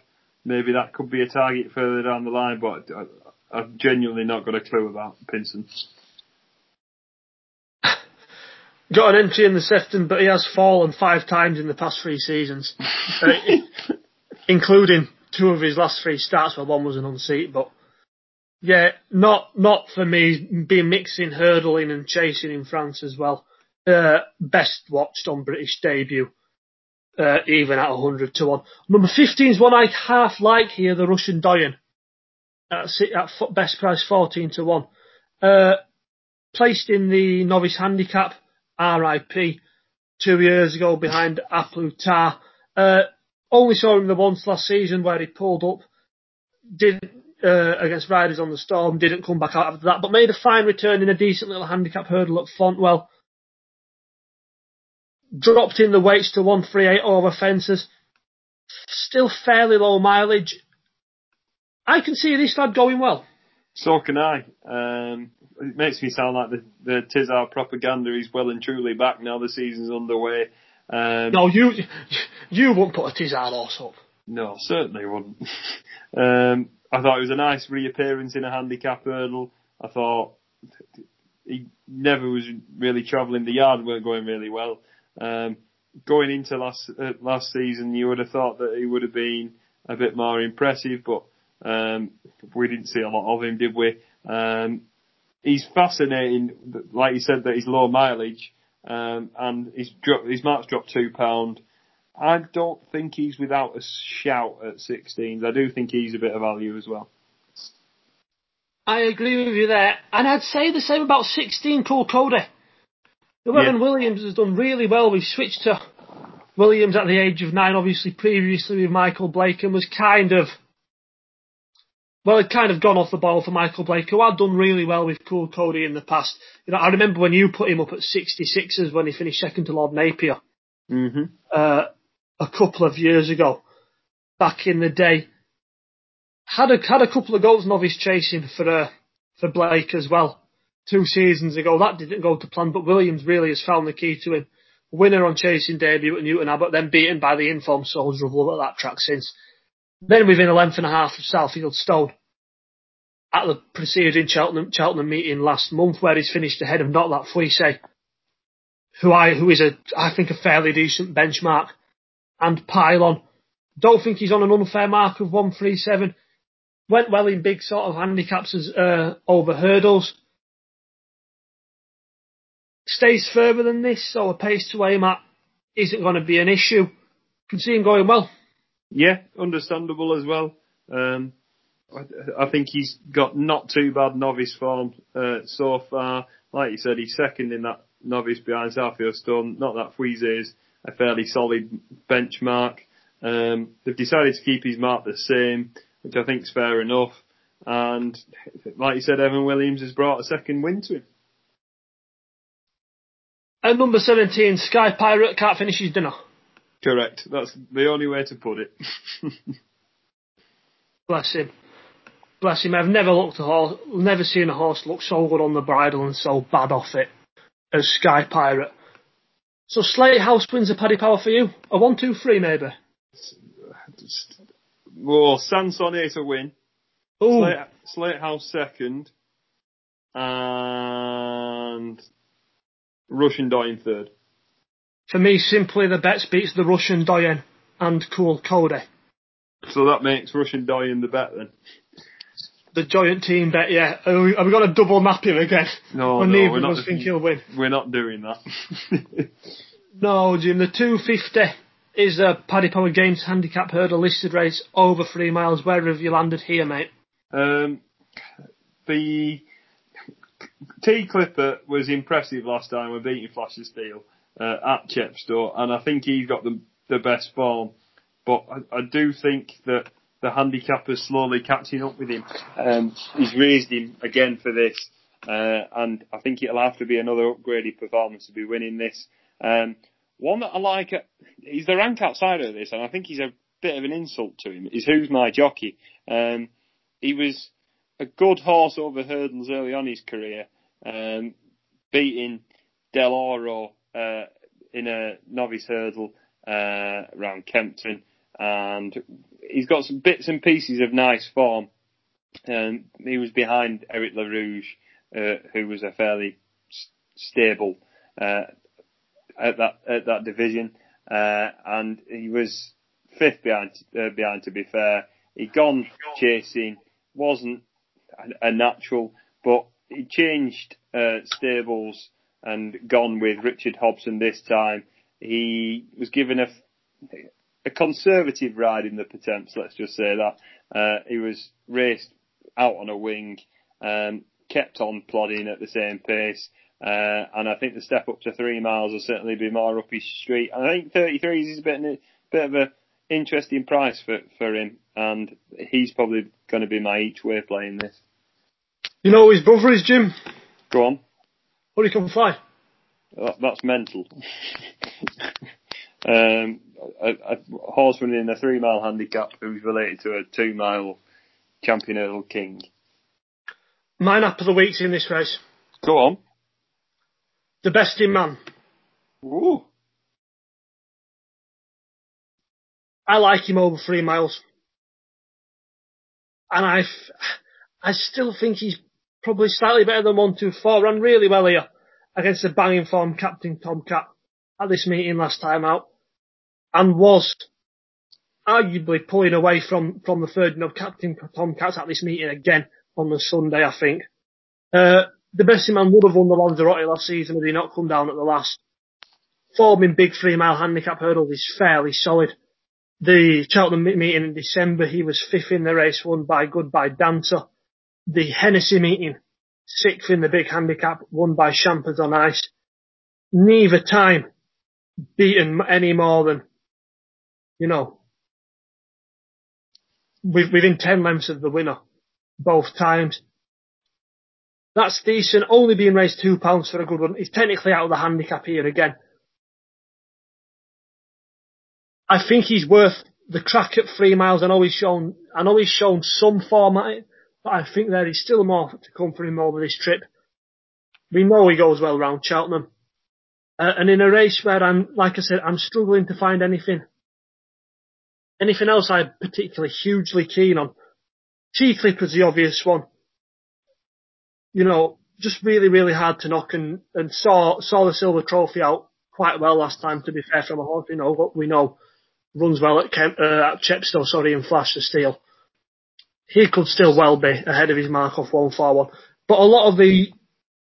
Maybe that could be a target further down the line, but I, I've genuinely not got a clue about Pinson. Got an entry in the Sefton, but he has fallen five times in the past three seasons, uh, (laughs) including two of his last three starts where one was an unseat. But yeah, not not for me. Being mixing hurdling and chasing in France as well. Uh, best watched on British debut, uh, even at 100 to 1. Number 15 is one I half like here, the Russian Doyen. At, at best price 14 to 1. Uh, placed in the novice handicap, RIP, two years ago behind A Uh, only saw him the once last season where he pulled up, didn't, uh, against Riders on the Storm, didn't come back out after that, but made a fine return in a decent little handicap hurdle at Fontwell dropped in the weights to 138 over fences. Still fairly low mileage. I can see this lad going well. So can I. Um, it makes me sound like the, the Tizzard propaganda is well and truly back now the season's underway. Um, no, you you won't put a Tizzard horse up. No, certainly wouldn't. (laughs) um, I thought it was a nice reappearance in a handicap hurdle. I thought he never was really travelling. The yard weren't going really well. Um, going into last uh, last season, you would have thought that he would have been a bit more impressive, but um, we didn't see a lot of him, did we? Um, he's fascinating, like you said, that he's low mileage, um, and his drop, his marks dropped two pound. I don't think he's without a shout at 16s. I do think he's a bit of value as well. I agree with you there, and I'd say the same about 16 Coole Cody. Llewellyn yeah. Williams has done really well. We've switched to Williams at the age of nine, obviously previously with Michael Blake, and was kind of, well, had kind of gone off the ball for Michael Blake, who had done really well with Coole Cody in the past. You know, I remember when you put him up at 66ers when he finished second to Lord Napier. Mm-hmm. Uh, a couple of years ago, back in the day. Had a, had a couple of goals novice chasing for, uh, for Blake as well two seasons ago. That didn't go to plan, but Williams really has found the key to him. Winner on chasing debut at Newton Abbot, then beaten by the informed Soldier of Love at that track since. Then within a length and a half of Southfield Stone at the preceding Cheltenham, Cheltenham meeting last month where he's finished ahead of Not That Fuisse, who I, who is a, I think a fairly decent benchmark, and Pylon. Don't think he's on an unfair mark of 137. Went well in big sort of handicaps as, uh, over hurdles stays further than this, so a pace to aim at isn't going to be an issue. Can see him going well. Yeah, understandable as well. Um, I, I, think he's got not too bad novice form uh, so far. Like you said, he's second in that novice behind Southfield Stone. Not that Fuisse is a fairly solid benchmark. Um, they've decided to keep his mark the same, which I think is fair enough. And like you said, Evan Williams has brought a second win to him. At number 17, Sky Pirate can't finish his dinner. Correct. That's the only way to put it. (laughs) Bless him. Bless him. I've never looked a horse, never seen a horse look so good on the bridle and so bad off it as Sky Pirate. So Slate House wins a Paddy Power for you. A one, two, three, maybe. Well, Sanson A to win. Ooh. Slate, Slate House second. And Russian Doyen third. For me, simply the Betts beats the Russian Doyen and Coole Cody. So that makes Russian Doyen the bet then? The giant team bet, yeah. Are we, are we going to double map him again? No, when no, we're not, us think he'll win. We're not doing that. (laughs) no, Jim, the 250 is a Paddy Power Games handicap hurdle listed race over three miles. Where have you landed here, mate? Um, the Tea Clipper was impressive last time with beating Flash of Steel uh, at Chepstow, and I think he's got the the best form. But I, I do think that the handicap is slowly catching up with him. Um, he's raised him again for this, uh, and I think it'll have to be another upgraded performance to be winning this. Um, one that I like, uh, he's the rank outsider of this, and I think he's a bit of an insult to him. Is who's my jockey? Um, he was a good horse over hurdles early on his career, um, beating Del Oro in a novice hurdle uh, around Kempton, and he's got some bits and pieces of nice form. Um, he was behind Eric LaRouge, uh, who was a fairly stable uh, at that at that division, uh, and he was fifth behind. Uh, behind, to be fair, he'd gone chasing, wasn't a, a natural, but he changed uh, stables and gone with Richard Hobson this time. He was given a a conservative ride in the Pertemps, let's just say that. Uh, he was raced out on a wing, um, kept on plodding at the same pace, uh, and I think the step up to three miles will certainly be more up his street. And I think 33 is a bit, a bit of an interesting price for, for him, and he's probably going to be my each way playing this. You know his brother is, Jim? Go on. Hurricane Fly. That, that's mental. (laughs) um, a, a horseman in a three mile handicap who's related to a two mile champion Earl King. My nap of the week's in this race. Go on. The best in man. Ooh. I like him over three miles. And I, I still think he's probably slightly better than one, two, four. Ran really well here against the banging form captain Tomcat at this meeting last time out and was arguably pulling away from, from the third of Captain Tomcats at this meeting again on the Sunday, I think. Uh, the best man would have won the Lanzarote last season had he not come down at the last. Form in big three mile handicap hurdles is fairly solid. The Cheltenham meeting in December, he was fifth in the race, won by Goodbye Dancer. The Hennessy meeting, sixth in the big handicap, won by Champers on Ice. Neither time beaten any more than you know, within 10 lengths of the winner, both times. That's decent, only being raised two pounds for a good one. He's technically out of the handicap here again. I think he's worth the crack at three miles. I know he's shown, I know he's shown some form but I think there is still more to come for him over this trip. We know he goes well round Cheltenham. Uh, and in a race where I'm, like I said, I'm struggling to find anything Anything else I'm particularly hugely keen on? Tea Clipper's the obvious one. You know, just really, really hard to knock and, and saw, saw the silver trophy out quite well last time, to be fair, from a horse, you know, what we know runs well at, Kemp, uh, at Chepstow, sorry, and Flash the Steel. He could still well be ahead of his mark off 141. But a lot of the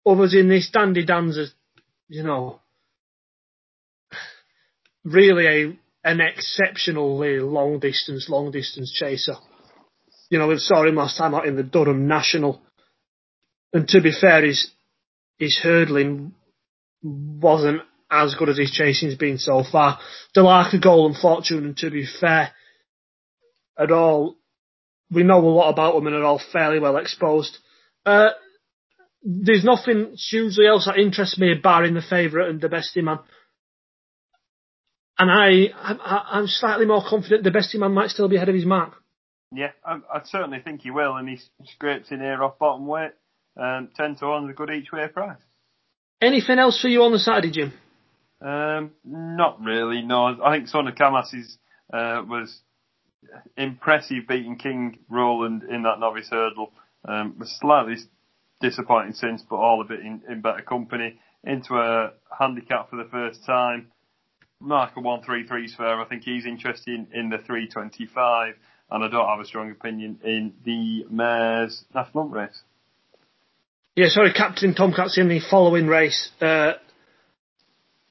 others in this, Dandy Dan's, you know, really a an exceptionally long distance, long distance chaser. You know, we saw him last time out in the Durham National. And to be fair, his, his hurdling wasn't as good as his chasing's been so far. Delarka, Goal and Fortune, and to be fair, at all, we know a lot about them and are all fairly well exposed. Uh, there's nothing hugely else that interests me barring the favourite and the best man and I, I, am slightly more confident the best man might still be ahead of his mark. Yeah, I, I certainly think he will, and he scrapes in here off bottom weight. Um, ten to one is a good each way price. Anything else for you on the Saturday, Jim? Um, not really. No, I think Son of Camas is, uh, was impressive beating King Roland in that novice hurdle. Um, slightly disappointing since, but all of it in, in better company. Into a handicap for the first time. Marker 133 is fair. I think he's interested in, the 325, and I don't have a strong opinion in the Mares National race. Yeah, sorry, Captain Tomcat's in the following race. Uh,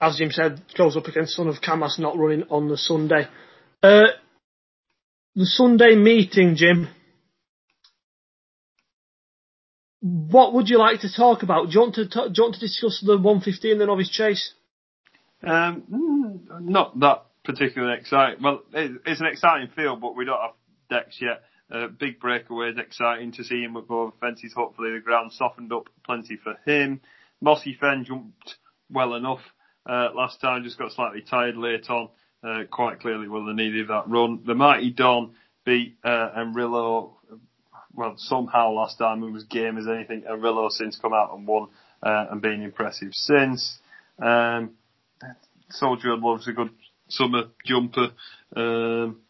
as Jim said, goes up against Son of Camas not running on the Sunday. Uh, the Sunday meeting, Jim. What would you like to talk about? Do you want to, do you want to discuss the 115, the novice chase? Um, mm, not that particularly exciting. Well, it's an exciting field, but we don't have decks yet. Uh, big breakaways, exciting to see him go over fences. Hopefully the ground softened up plenty for him. Mossy Fen jumped well enough uh, last time, just got slightly tired late on. Uh, quite clearly will have needed that run. The Mighty Don beat uh, well, somehow last time it was game as anything. Enrilo since come out and won uh, and been impressive since. Um, Soldier loves a good summer jumper. Um,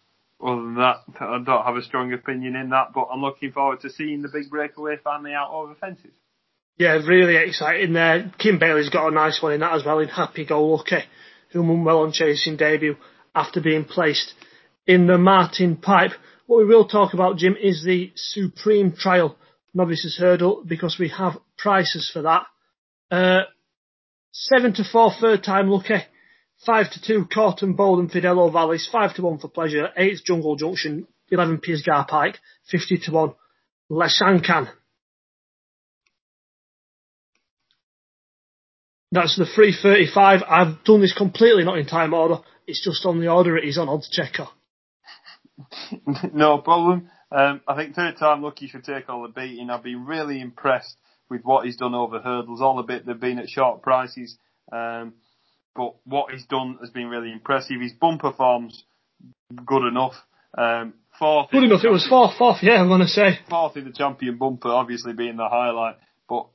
other than that, I don't have a strong opinion in that, but I'm looking forward to seeing the big breakaway finally out over fences. Yeah, really exciting there. Kim Bailey's got a nice one in that as well in Happy Go Lucky, who won well on chasing debut after being placed in the Martin Pipe. What we will talk about, Jim, is the Supreme Trial Novices Hurdle because we have prices for that. Uh, 7 to 4 third time lucky. 5 to 2 Corton Bold and Fidello Valleys, 5 to 1 for pleasure, 8 Jungle Junction, 11 Pisgar Pike, 50 to 1 Leshankan. That's the 335. I've done this completely not in time order. It's just on the order it is on odds checker. (laughs) no problem. Um, I think third time lucky should take all the beating. I've been really impressed with what he's done over hurdles. All the bit they've been at short prices. Um, but what he's done has been really impressive. His bumper form's good enough. Um, fourth. Good enough. It was fourth, fourth. Yeah, I'm gonna say fourth in the champion bumper, obviously being the highlight. But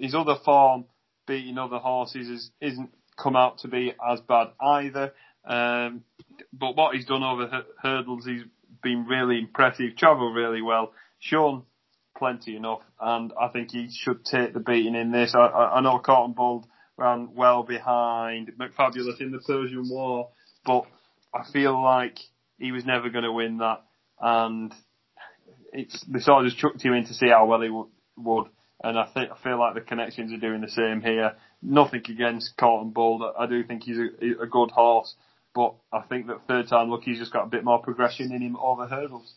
his other form, beating other horses, is, isn't come out to be as bad either. Um, but what he's done over hurdles, he's been really impressive. Travelled really well. Shown plenty enough, and I think he should take the beating in this. I, I, I know Corton Bold ran well behind McFabulous in the Persian War, but I feel like he was never going to win that, and it's they sort of just chucked him in to see how well he w- would. And I think I feel like the connections are doing the same here. Nothing against Corton Bold. I do think he's a, a good horse, but I think that third time lucky's just got a bit more progression in him over hurdles.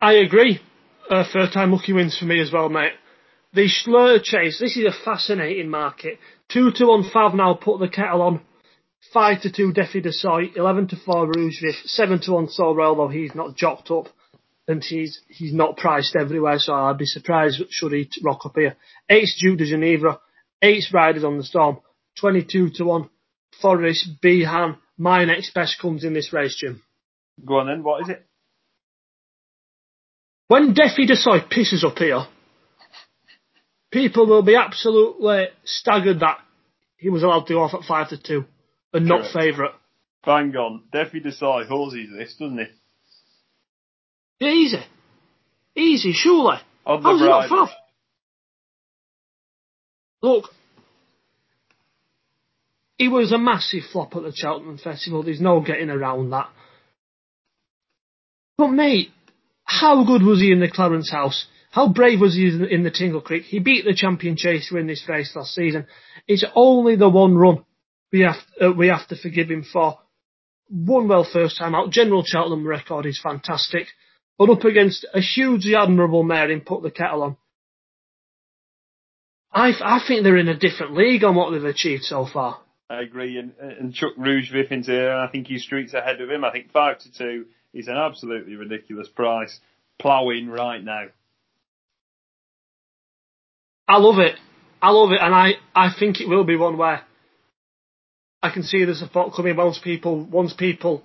I agree. Uh, third time lucky wins for me as well, mate. The Shloer Chase, this is a fascinating market. 2 to 1 Fav now put the kettle on. 5 to 2 Defi du Seuil, 11 to 4 Rouge 7 to 1 Sceau Royal, though he's not jocked up. And he's he's not priced everywhere, so I'd be surprised should he rock up here. 8 Duke de Geneva, 8 Riders on the Storm, 22 to 1 Forest, Bihan. My next best comes in this race, Jim. Go on then, what is it? When Defi du Seuil pisses up here, people will be absolutely staggered that he was allowed to go off at five to two and not favourite. Bang on. Defi du Seuil horses this, doesn't he? Yeah, easy. Easy, surely. On the How's he not fav? Look, he was a massive flop at the Cheltenham Festival. There's no getting around that. But mate, how good was he in the Clarence House? How brave was he in the Tingle Creek? He beat the champion chaser in this race last season. It's only the one run we have uh, we have to forgive him for. Won well first time out. General Cheltenham record is fantastic, but up against a hugely admirable mare in Put the Kettle on. I, I think they're in a different league on what they've achieved so far. I agree, and, and Chuck Rouge Vif into here, I think he streets ahead of him. I think five to two is an absolutely ridiculous price. Ploughing right now. I love it. I love it, and I, I think it will be one where I can see the support coming once people once people,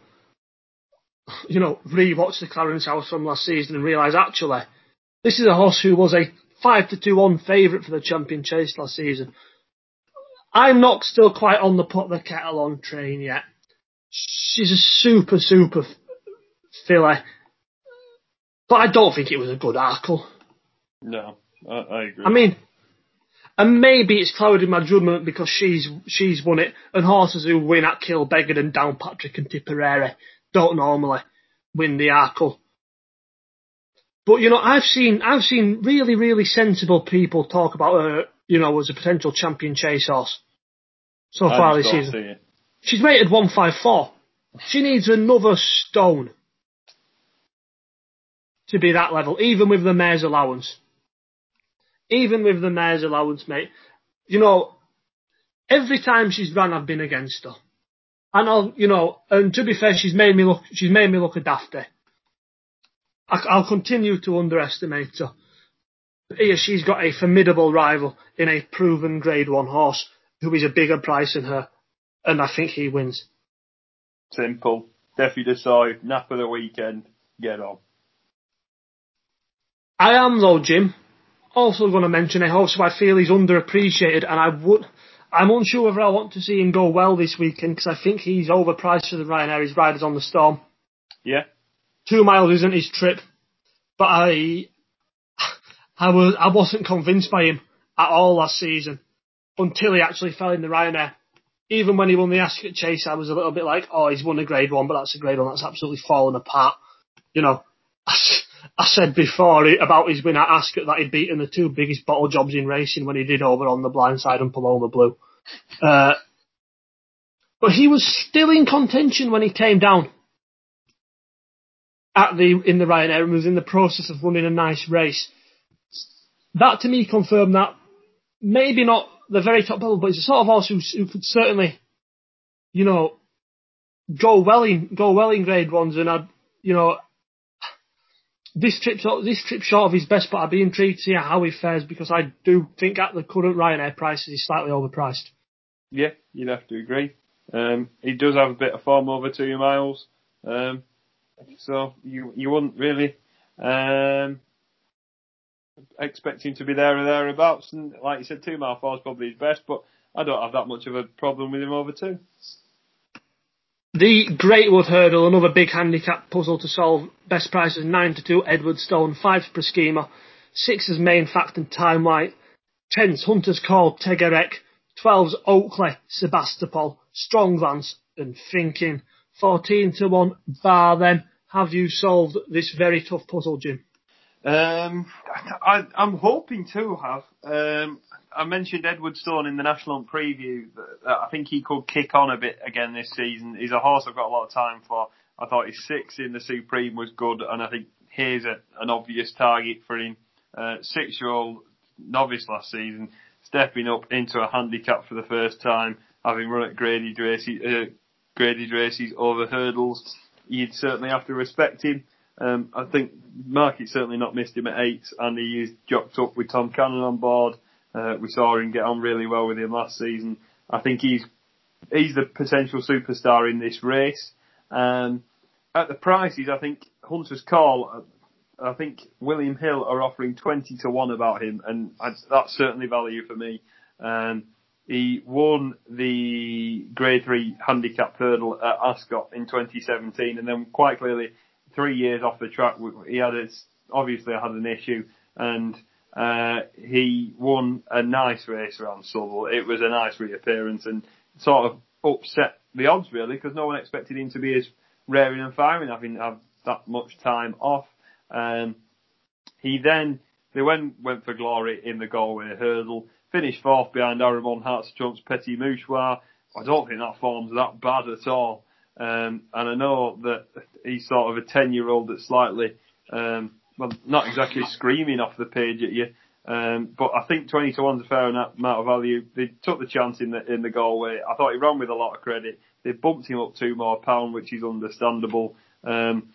you know, rewatch the Clarence House from last season and realise actually this is a horse who was a five to two one favourite for the champion chase last season. I'm not still quite on the put the kettle on train yet. She's a super super filly, but I don't think it was a good Arkle. No, I, I agree. I mean, and maybe it's clouded my judgment because she's she's won it, and horses who win at Kilbeggan and Downpatrick and Tipperary don't normally win the Arkle. But you know, I've seen I've seen really really sensible people talk about her, you know, as a potential champion chase horse so I far this season. She's rated one five four. She needs another stone to be that level, even with the mare's allowance even with the mayor's allowance, mate, you know, every time she's run, I've been against her. And I'll, you know, and to be fair, she's made me look, she's made me look a dafty. I, will continue to underestimate her. Here she's got a formidable rival in a proven Grade 1 horse who is a bigger price than her, and I think he wins. Simple. Defi du Seuil, nap of the weekend, get on. I am though, Jim also going to mention a horse who I feel is underappreciated, and I would. I'm unsure whether I want to see him go well this weekend because I think he's overpriced for the Ryanair. His riders on the storm. Yeah. Two miles isn't his trip, but I, (sighs) I was, I wasn't convinced by him at all last season until he actually fell in the Ryanair. Even when he won the Ascot Chase, I was a little bit like, oh, he's won a grade one, but that's a grade one that's absolutely fallen apart. You know, (laughs) I said before about his win at Ascot that he'd beaten the two biggest bottle jobs in racing when he did over on the blind side and Paloma Blue. Uh, but he was still in contention when he came down at the in the Ryanair and was in the process of running a nice race. That to me confirmed that maybe not the very top level, but he's a sort of horse who, who could certainly, you know, go well in go well in grade ones, and I'd, you know, this trip this trip short of his best, but I'd be intrigued to see how he fares because I do think at the current Ryanair prices he's slightly overpriced. Yeah, you'd have to agree. Um, he does have a bit of form over two miles, um, so you you wouldn't really um, expect him to be there or thereabouts. And like you said, two mile four is probably his best, but I don't have that much of a problem with him over two. The Greatwood Hurdle, another big handicap puzzle to solve. Best prices 9 to 2, Edwardstone, 5 per schema. 6 is Main Fact and Time White. 10's Hunter's Call, Tegerek. 12's Oakley, Sebastopol. Strong Stronglands and Thinking. 14 to 1, Bar then. Have you solved this very tough puzzle, Jim? Um, I, am hoping to have. Um, I mentioned Edwardstone in the national preview. I think he could kick on a bit again this season. He's a horse I've got a lot of time for. I thought his six in the Supreme was good, and I think here's a, an obvious target for him. Uh, six-year-old novice last season, stepping up into a handicap for the first time, having run at graded races, uh, graded races over hurdles. You'd certainly have to respect him. Um, I think Market certainly not missed him at eight, and he is jocked up with Tom Cannon on board. Uh, we saw him get on really well with him last season. I think he's he's the potential superstar in this race. Um, at the prices, I think Hunter's Call, uh, I think William Hill are offering 20 to 1 about him, and that's certainly value for me. Um, he won the Grade 3 handicap hurdle at Ascot in 2017, and then quite clearly three years off the track, he had a, obviously had an issue, and uh, he won a nice race around Southwell. It was a nice reappearance and sort of upset the odds really because no one expected him to be as raring and firing having had that much time off. Um, he then they went went for glory in the Galway hurdle, finished fourth behind Aramon Hearts Trumps Petit Mouchoir. I don't think that form's that bad at all. Um, and I know that he's sort of a 10 year old that's slightly, um, well, not exactly screaming off the page at you. Um, but I think 20 to 1's a fair amount of value. They took the chance in the, in the Galway. I thought he ran with a lot of credit. They bumped him up two more pound, which is understandable. Um,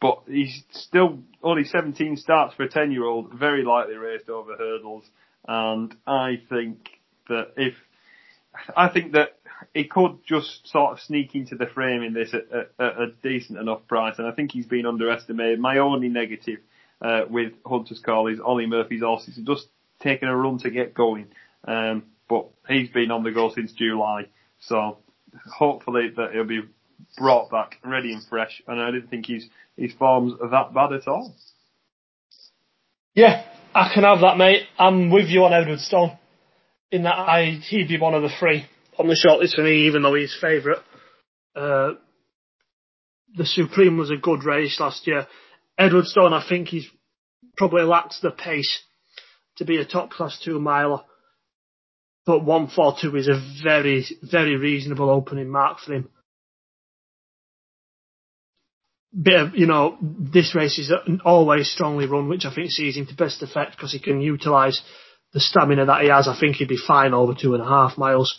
but he's still only 17 starts for a 10 year old, very lightly raced over hurdles. And I think that if, I think that he could just sort of sneak into the frame in this at, at, at a decent enough price, and I think he's been underestimated. My only negative uh, with Hunter's Callies, Olly Murphy's horses are just taking a run to get going, um, but he's been on the go since July, so hopefully that he'll be brought back ready and fresh. And I didn't think his his forms that bad at all. Yeah, I can have that, mate. I'm with you on Edwardstone. In that I he'd be one of the three on the shortlist for me, even though he's favourite. Uh, the Supreme was a good race last year. Edwardstone, I think he's probably lacks the pace to be a top class two miler. But 142 is a very, very reasonable opening mark for him. Bit of, you know, this race is always strongly run, which I think sees him to best effect because he can utilise the stamina that he has. I think he'd be fine over two and a half miles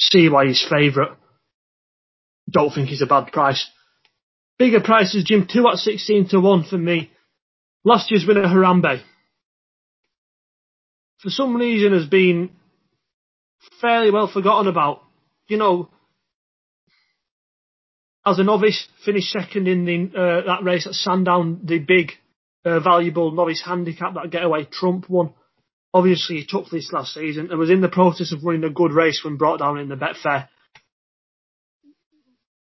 see why he's favourite. Don't think he's a bad price. Bigger prices, Jim, 2 at 16 to 1 for me. Last year's winner, Harambe. For some reason has been fairly well forgotten about. You know, as a novice, finished second in the, uh, that race at Sandown, the big, uh, valuable novice handicap that getaway Trump won. Obviously, he took this last season and was in the process of running a good race when brought down in the Betfair.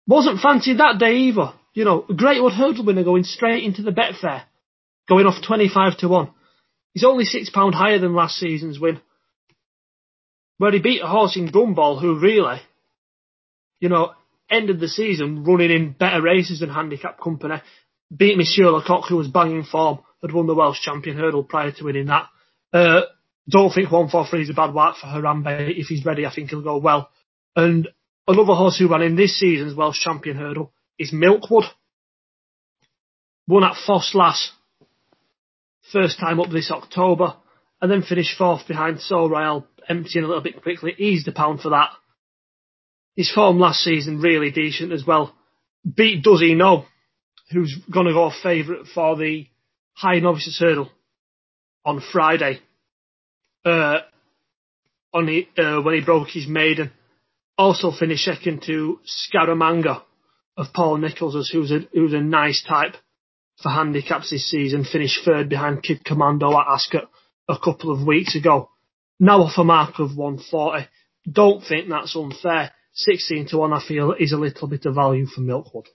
Wasn't fancied that day either. You know, Greatwood Hurdle winner going straight into the Betfair, going off 25 to 1. He's only £6 higher than last season's win. Where he beat a horse in Gumball who really, you know, ended the season running in better races than Handicap Company. Beat Monsieur Lecoq, who was banging form, had won the Welsh Champion Hurdle prior to winning that. Uh, don't think 143 is a bad work for Harambe. If he's ready, I think he'll go well. And another horse who ran in this season's Welsh Champion Hurdle is Milkwood. Won at Ffos Las, first time up this October, and then finished fourth behind Royal, emptying a little bit quickly, eased the pound for that. His form last season really decent as well. Beat Does He Know, who's going to go favourite for the Hyde Novices Hurdle on Friday. Uh, on the, uh, when he broke his maiden. Also finished second to Scaramanga of Paul Nicholls, who's a, a nice type for handicaps this season. Finished third behind Kid Commando at Ascot a couple of weeks ago. Now off a mark of 140. Don't think that's unfair. 16 to 1 I feel is a little bit of value for Milkwood.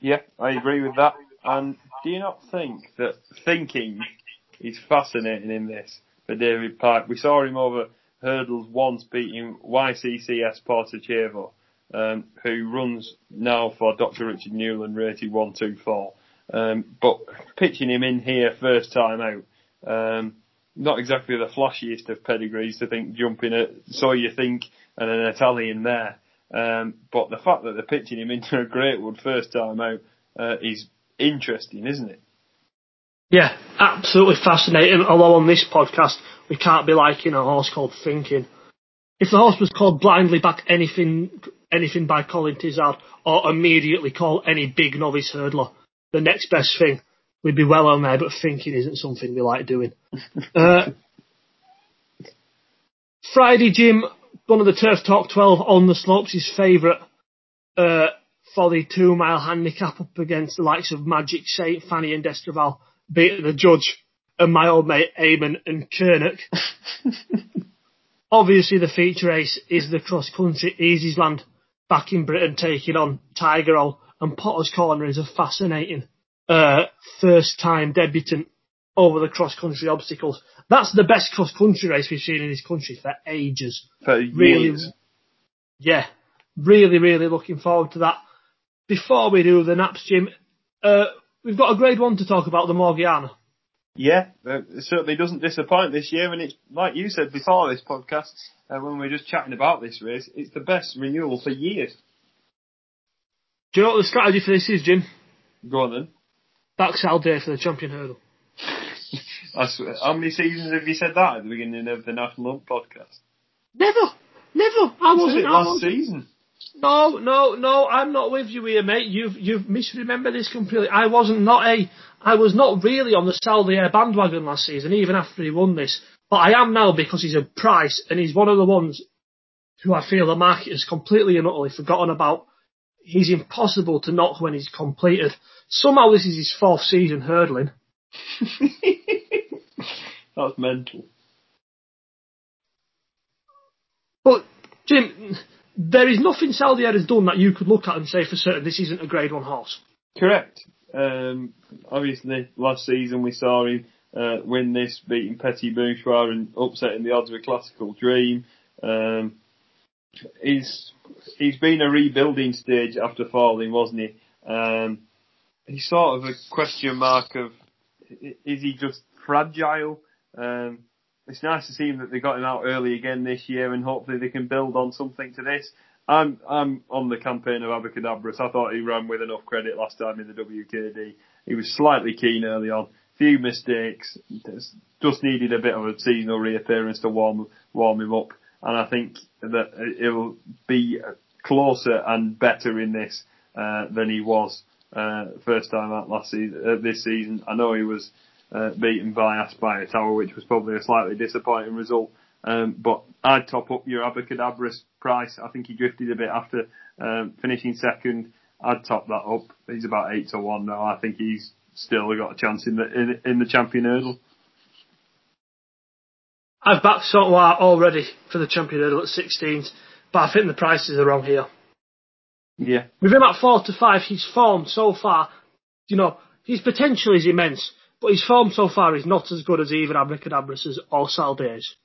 Yeah, I agree with that. And do you not think that thinking is fascinating in this for David Park? We saw him over hurdles once beating YCCS Portachevo, um, who runs now for Dr. Richard Newland rated 124. Um, but pitching him in here first time out, um, not exactly the flashiest of pedigrees to think jumping at So You Think and an Italian there. Um, but the fact that they're pitching him into a Greatwood first time out uh, is interesting, isn't it? Yeah, absolutely fascinating. Although on this podcast, we can't be liking a horse called Thinking. If the horse was called Blindly Back Anything, anything by Colin Tizzard, or immediately call any big novice hurdler the next best thing, we'd be well on there. But Thinking isn't something we like doing. (laughs) uh, Friday, Jim, one of the Turf Talk 12 on the slopes, his favourite uh, for the two mile handicap up against the likes of Magic Saint, Fanny and D'Estravalle, beat the judge and my old mate Eamon and Kernock. (laughs) Obviously, the feature race is the cross country Easysland back in Britain taking on Tiger Hole, and Potter's Corner is a fascinating uh, first time debutant over the cross country obstacles. That's the best cross country race we've seen in this country for ages. For really, years. yeah, really, really looking forward to that. Before we do the naps, Jim, uh, we've got a grade one to talk about the Morgiana. Yeah, uh, it certainly doesn't disappoint this year, and it's like you said before this podcast uh, when we were just chatting about this race. It's the best renewal for years. Do you know what the strategy for this is, Jim? Go on then. Back Day for the champion hurdle. (laughs) How many seasons have you said that at the beginning of the National Lump podcast? Never, never. I wasn't. it I last wasn't. season. No, no, no. I'm not with you here, mate. You've you've misremembered this completely. I wasn't not a. I was not really on the Saldier bandwagon last season, even after he won this. But I am now because he's a price, and he's one of the ones who I feel the market has completely and utterly forgotten about. He's impossible to knock when he's completed. Somehow this is his fourth season hurdling. (laughs) That's mental. But Jim, there is nothing Saldier has done that you could look at and say for certain this isn't a Grade One horse. Correct. Um, obviously, last season we saw him uh, win this, beating Petit Bourgeois and upsetting the odds with Klassical Dream. Um, he's he's been a rebuilding stage after falling, wasn't he? Um, he's sort of a question mark of is he just fragile? Um, it's nice to see that they got him out early again this year, and hopefully they can build on something to this. I'm I'm on the campaign of Abacadabras. I thought he ran with enough credit last time in the WKD. He was slightly keen early on, few mistakes, just- just needed a bit of a seasonal reappearance to warm warm him up. And I think that it will be closer and better in this uh, than he was uh, first time out last season. Uh, this season, I know he was uh, beaten by Aspire Tower, which was probably a slightly disappointing result. Um, but I'd top up your Abacadabras price. I think he drifted a bit after um, finishing second. I'd top that up. He's about eight to one now. I think he's still got a chance in the in, in the champion hurdle. I've backed Saint Roi already for the champion hurdle at 16s, but I think the prices are wrong here. Yeah. With him at four to five, his form so far, you know, his potential is immense, but his form so far is not as good as either Abacadabras's or Saldier's.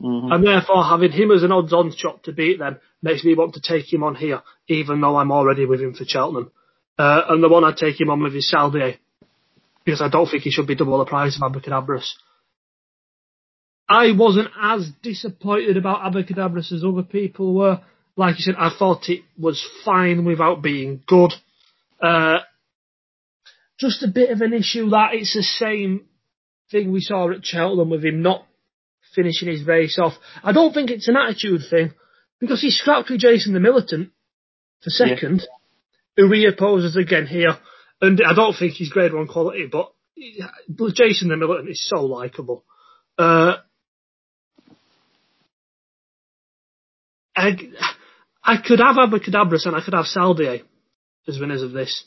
Mm-hmm. And therefore, having him as an odds-on shot to beat them makes me want to take him on here, even though I'm already with him for Cheltenham. Uh, and the one I'd take him on with is Saldier, because I don't think he should be double the price of Abacadabras. I wasn't as disappointed about Abacadabras as other people were. Like you said, I thought it was fine without being good. Uh, just a bit of an issue that it's the same thing we saw at Cheltenham with him not finishing his race off. I don't think it's an attitude thing because he scrapped with Jason the Militant for second, yeah. who reopposes again here. And I don't think he's grade one quality, but Jason the Militant is so likable. Uh, I, I could have Abacadabras and I could have Saldier as winners of this.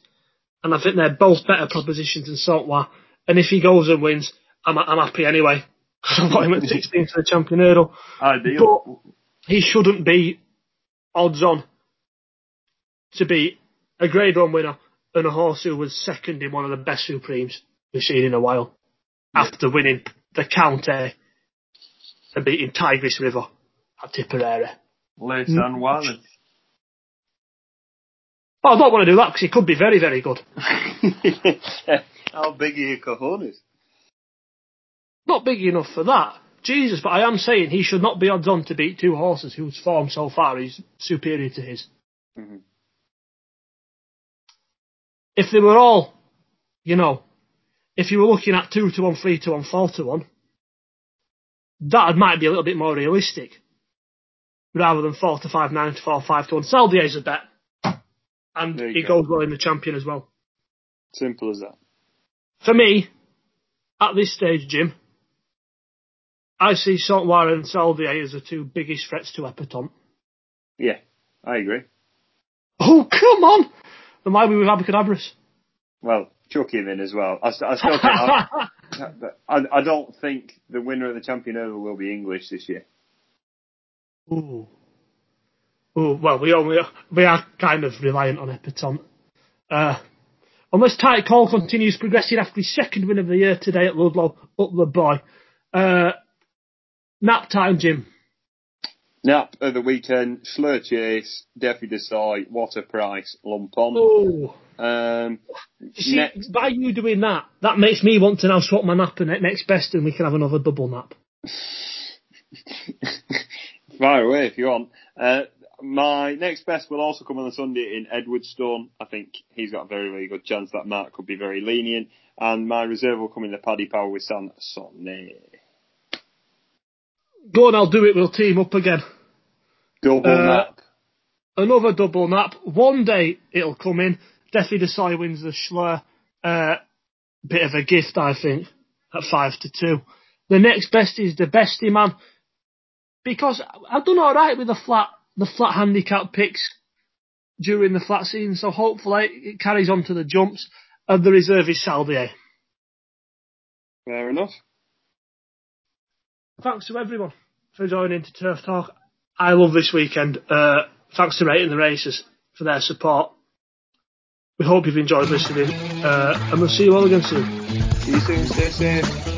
And I think they're both better propositions than Saint Roi. And if he goes and wins, I'm, I'm happy anyway. Because I want him at 16 for the champion hurdle. Ideal. But he shouldn't be odds on to be a grade one winner and a horse who was second in one of the best Supremes we've seen in a while. Yeah. After winning the County and beating Tigris River at Tipperary. Les San Juan. Oh, I don't want to do that because he could be very, very good. (laughs) How big are your cojones? Not big enough for that. Jesus, but I am saying he should not be odds on to beat two horses whose form so far is superior to his. Mm-hmm. If they were all, you know, if you were looking at two to one, three to one, four to one, that might be a little bit more realistic. Rather than four to five, nine to four, five to one. Saldier's a bet. And he go. goes well in the champion as well. Simple as that. For me, at this stage, Jim, I see Saint Roi and Saldier as the two biggest threats to Epatante. Yeah, I agree. Oh, come on! Then why are we with Abacadabras? Well, chuck him in as well. I, I still think I, (laughs) I, I, don't think the winner of the champion over will be English this year. Ooh. Ooh, well, we are, we are, kind of reliant on Epatante. Uh, unless Tight Call continues progressing after his second win of the year today at Ludlow, up the boy. Uh, Nap time, Jim. Nap of the weekend, Shloer Chase, Defi du Seuil, What a Price, Lump On. Oh. Um, See, next... by you doing that, that makes me want to now swap my nap and next best and we can have another double nap. (laughs) Fire away if you want. Uh, my next best will also come on the Sunday in Edwardstone. I think he's got a very, very good chance that Mark could be very lenient. And my reserve will come in the Paddy Power with San Sonne. Go on, I'll do it. We'll team up again. Double uh, nap. Another double nap. One day it'll come in. Defi du Seuil wins the Shloer. Uh, bit of a gift, I think, at five to two. The next best is the bestie man. Because I've done alright with the flat, the flat handicap picks during the flat season, so hopefully it carries on to the jumps. And the reserve is Saldier. Fair enough thanks to everyone for joining to Turf Talk. I love this weekend. Uh, thanks to Rating the Races for their support. We hope you've enjoyed listening, uh, and we'll see you all again soon. See you soon. Stay safe.